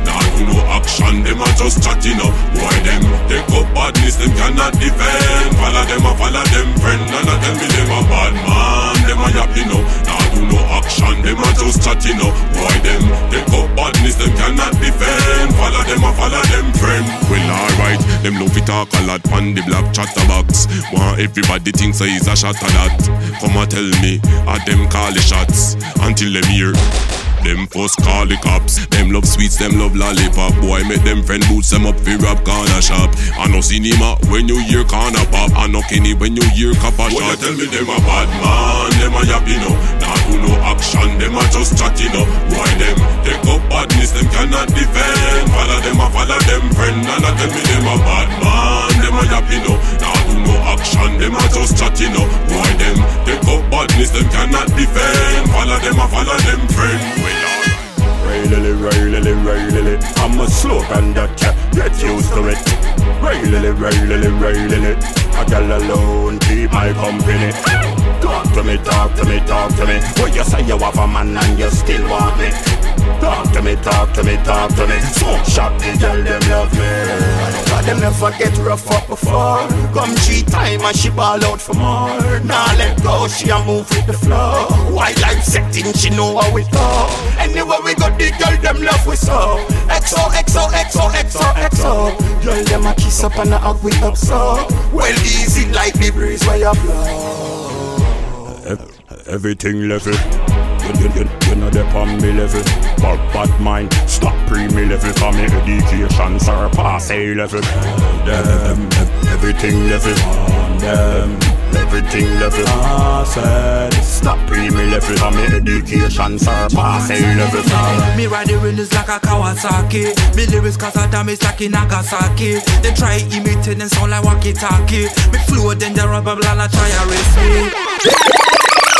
action, them a just chatting up. Boy, them take up badness, them cannot defend. Follow them a follow them friend. None of them be them a bad man, them a yappy no. Nah, do no action, them a just chatting up. Boy, them take up badness, them cannot defend. Follow them a follow them friend. Well, alright, them love it talk a lot on the black chatterbox. Want everybody think so he's a shot of that. Come and tell me, are them call the shots until them hear. Them first call the cops. Them love sweets, them love lollipop. Boy, make them friend boots them up fi rob corner shop. I no cinema when you hear corner pop. I no kenny when you hear copper shot. Boy, tell me them a bad man, them a yappy no. Nah do no action, them a just chatting up. Boy, them take up badness, them cannot defend. Follow them a follow them friend, and I tell me them a bad man, them a yappy no. Nah do no action, them a just chatting up. Boy, them take up badness, them cannot defend. Follow them a follow Railily, railily, railily, I'm a slogan that you get used to it. Railily, railily, railily, a gal alone keep my company. Talk to me, talk to me, talk to me. What you say you have a man and you still want me? Talk to me, talk to me, talk to me. Smoke shop, the girl them love me. God them never get rough up before. Come cheat time and she ball out for more. Now let go, she a move with the flow. White life setting, she know how it go. Anywhere we go, the girl them love we so. XO, XO, XO, XO, XO. Girl them a kiss up and a hug we up so. Well easy like the breeze where you blow. Everything level. You, you, you, you know they on me level. But bad mind, stop pre-me level. For me education surpass A level. Them, everything level. Them, everything level. I ah, said Stop pre-me level. For me education surpass A level. Me ride the windows like a Kawasaki. Me lyrics cause I damage like in Nagasaki. They try imitate and sound like walkie-talkie. Me fluid in the rubber and try to race me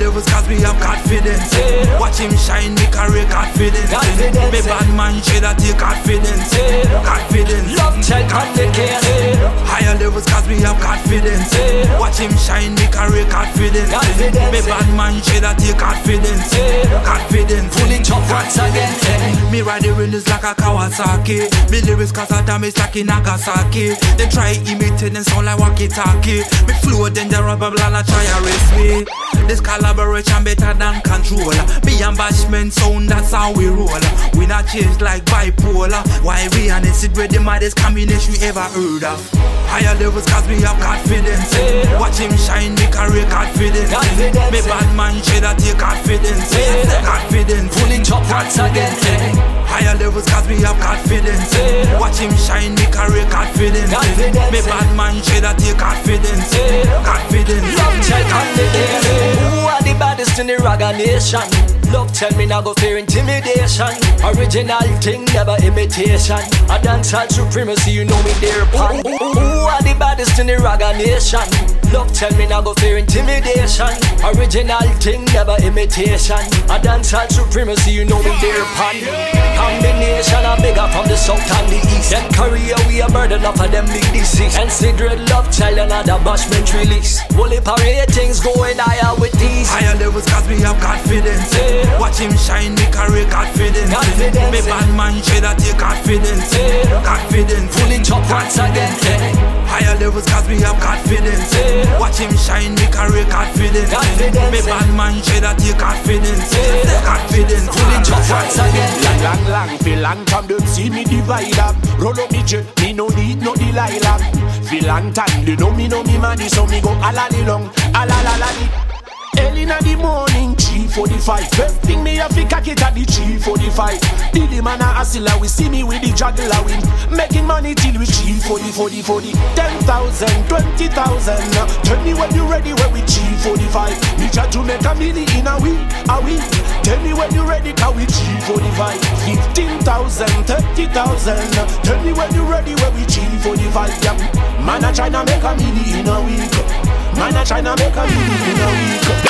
Levels cause me have confidence. Watch him shine, me carry confidence. Me bad man shade that take confidence. Confidence. Love check confidence Higher levels cause me have confidence. Watch him shine, me carry confidence. Me bad man shade that take confidence. Confidence. Pulling chop once again. Me ride the windows like a Kawasaki. Me lyrics cause I damage like in Nagasaki. They try imitate and sound like walkie-talkie. Me fluid in the rubber blah try race me. This collaboration better than control Me and Bashman sound that's how we roll. We not change like bipolar. Why we and it with the maddest combination you ever heard of. Higher levels cause me have confidence. Watch him shine me carry confidence. Me bad man shade that take confidence. Confidence. Pulling chop once again Higher levels cause me have confidence. Watch him shine me carry confidence. Me bad man shade that take confidence. Confidence. Love check confidence. Who are the baddest in the ragga nation? Love tell me now go fear intimidation. Original thing never imitation. A dancehall supremacy you know me there pan Who are the baddest in the ragga nation? Love tell me now go fear intimidation. Original thing never imitation. A dancehall supremacy you know me there pan Combination a bigger from the south and the Them career we a burden off of them big disease And cigarette love child another bashment release. Whole parade things going higher with these. Higher levels cause me have confidence. Watch him shine me carry confidence. Confidence. Me bad man shade that take confidence. Confidence. Pulling chop once again Higher levels cause me have confidence Watch him shine me carry confidence Confidence. Me bad man shade that take confidence Confidence Pulling chop once again Long, long, long, feel long time don't see me divide up. Roll up me jet, me no need no Delilah. Feel long time, they know me know me money, so me go alali long, alalalali. Early in the morning, G45 First thing me have to cock it at the G45 Diddy man a hustler, we see me with the juggler We making money till we G40, 40, 40 10,000, 20,000 Tell me when you ready when we G45 Me try to make a million in a week, a week. Tell me when you ready cause we G45 15,000, 30,000 Tell me when you ready when we G45 yeah. Man a tryna make a million in a week. Man a tryna make a million in a week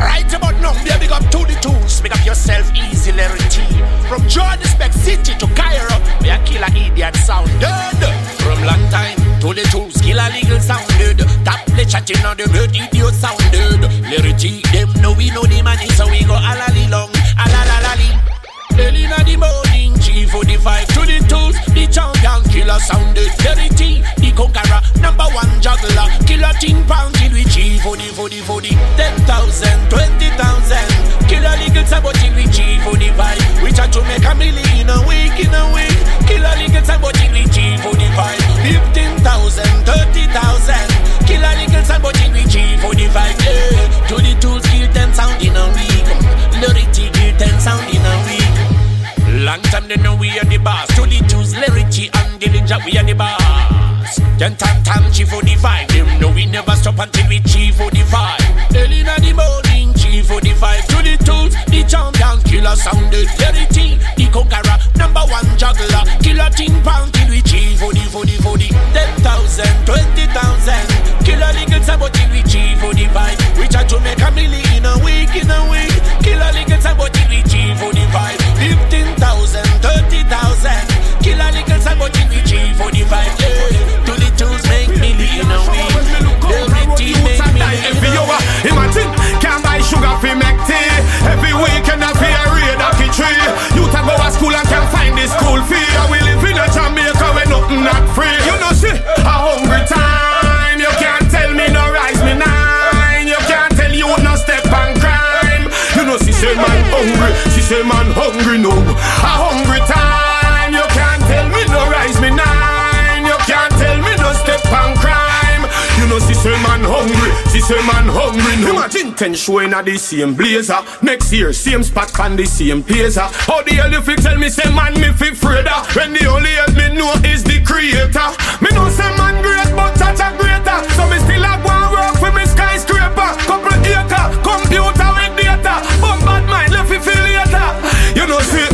Right about now, they big up to the tools. Make up yourself easy, Larry T. From Johannesburg City to Cairo, we are killer idiot sounded. From long time to the tools, killer legal sounded. Tap the chatting on the road, idiot sounded. Larry T, them know we know the money, so we go alali long, alalalali. Early in the morning, G45 to the tools, the champion killer sounded. Larry T, the conqueror, number one juggler. Killer ting pound till we G40, 40, 40, 10,000, 20,000. Killer legal sabotage we G45. We try to make a million in a week, in a week. Killer legal sabotage we G45. 15,000, 30,000. Killer legal sabotage we G45. Yeah. To the tools, kill 10 sound in a week. Larry T, kill 10 sound in a week. Long time they know we are the boss. To the tools, Larry T and Dillinger, we are the boss. Then tam tam G45, them know we never stop until we G45. Early in the morning, G G45 to the tools, the champion killer sounded Verity, the conqueror, number one juggler, killer team pound till we G40, 40, 40, 10,000, 20,000, killer legal sabotage with G45, we try to make a million in a week, in a week, killer legal sabotage with G45, 15,000, 30,000, killer legal sabotage with G45, yeah. to the tools make million in a week, Verity make million in Every a week. imagine, buy sugar fi make tea. Every weekend I pay a raid a tree. You to go to school and can't find the school fee. And we live in a Jamaica where nothing not free. You know she a hungry time. You can't tell me no rise me nine. You can't tell you no step on crime. You know she say man hungry, she say man hungry no. A hungry time. She say man hungry no. Imagine ten showing at the same blazer. Next year same spot on the same blazer. How the hell you fi tell me say man me fi freda when the only help me know is the creator. Me know say man great but touch a greater. So me still a go and work for me skyscraper. Couple acre, computer with data. But bad mind left fi feel later. You know see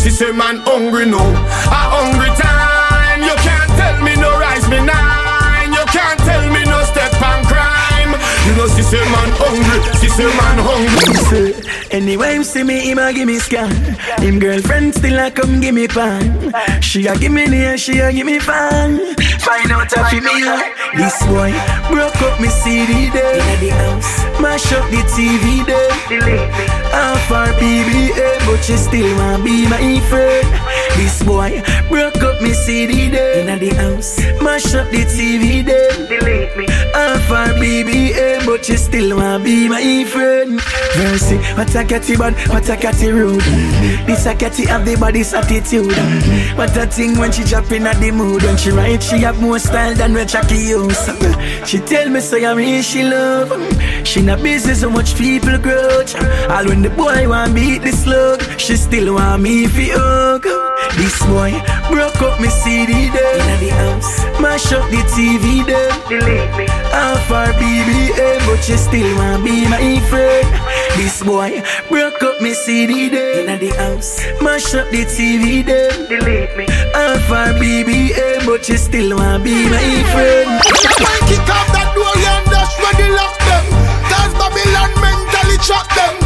she say man hungry no. A hungry time. You can't tell me no rise me nine. You can't tell me no step on crime. You know she say man hungry, she say man hungry. Anyway, him see me, him a give me scan. Him girlfriend still a come give me pan. She a give me near, she a give me fan. Find out if me This boy broke up me CD there. Inna the house, mash up the TV me. Half our BBA, but she still want to be my friend. This boy broke up me CD there. Inna the house, mash up the TV there. Delete me. Half our BBA, but she still wanna be my friend. Mercy, what a catty bad, what a catty rude. This a catty have the body's attitude. What a thing when she drop in at the mood. When she write, she have more style than when Chucky use. She tell me say I'm real, she love. She not busy so much people grudge. All when the boy want beat the slug, she still want me fi hug. This boy broke up me CD there. Inna the house, mash up the TV there. Delete me. Half our BBA, but you still wanna be my friend. This boy broke up me CD there. Inna the house, mash up the TV there. Delete me. Half our BBA, but you still wanna be my friend. When kick off that door and dash ready lock them Cause Babylon mentally trap them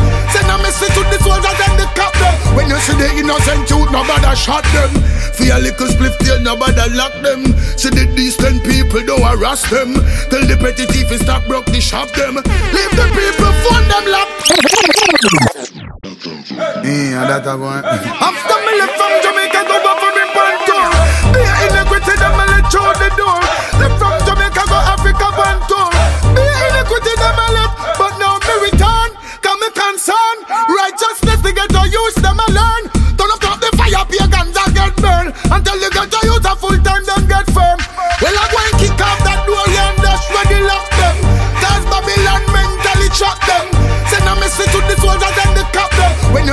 Message to the soldiers and the cap them. When you see the innocent youth, nobody shot them. Feel a little spliff till nobody lock them. See the decent people don't harass them. Tell the petty thief is stop broke the shop them. Leave the people phone them lock. Yeah, that a going. After me left from Jamaica, go back use, them a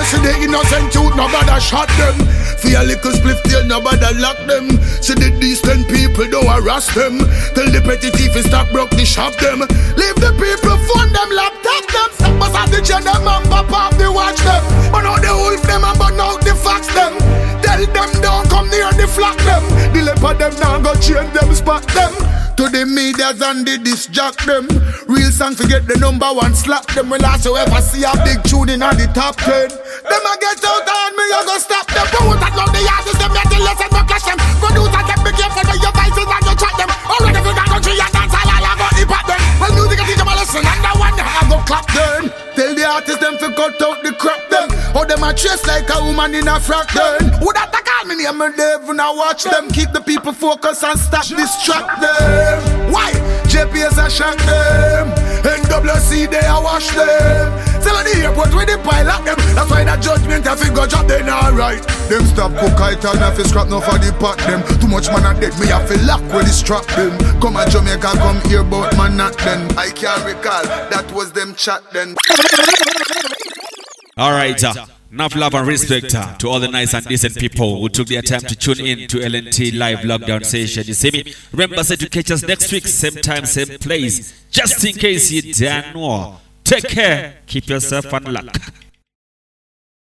see the innocent youth, nobody shot them. Feel a little spliff till nobody lock them. See the decent people don't harass them. Tell the petty thief is stop broke the shop them. Leave the people phone them, laptop them. Step aside the chain them and pop off the watch them. Burn out the wolf them and burn out the fox them. Tell them don't come near the flock them. The leopard them now go change them spot them. To the medias and the disjock them. Real song forget the number one slap them. When last you ever see a big tune in on the top ten. Them a get out and me a go stop them. Promote that now the artists them get the lesson no clash them. Producer get be careful your vices and your chat them. Already for that country and dance all go hip hop them. Well music teach them a lesson and the one I go clap them. Tell the artists them to cut out the crap them. Or them a chase like a woman in a frock them. Who that a call me name and even a watch them. Keep the people focused and stop distract them. Why? JPS a shock them. NWC they a wash them. Tell the airport with the pilot them. That's why that judgment have to go drop them alright. Them stop cook item have to scrap no for the pot them. Too much man a dead me have to lock when it's strap them. Come a Jamaica come here but man not then. I can't that was them chat then. All right. Uh, Enough love and respect uh, to all the nice and decent people who took their time to tune in to LNT Live Lockdown Session. You see me? Remember, say to catch us next week, same time, same place. Just in case you don't know. Take care. Keep yourself on luck.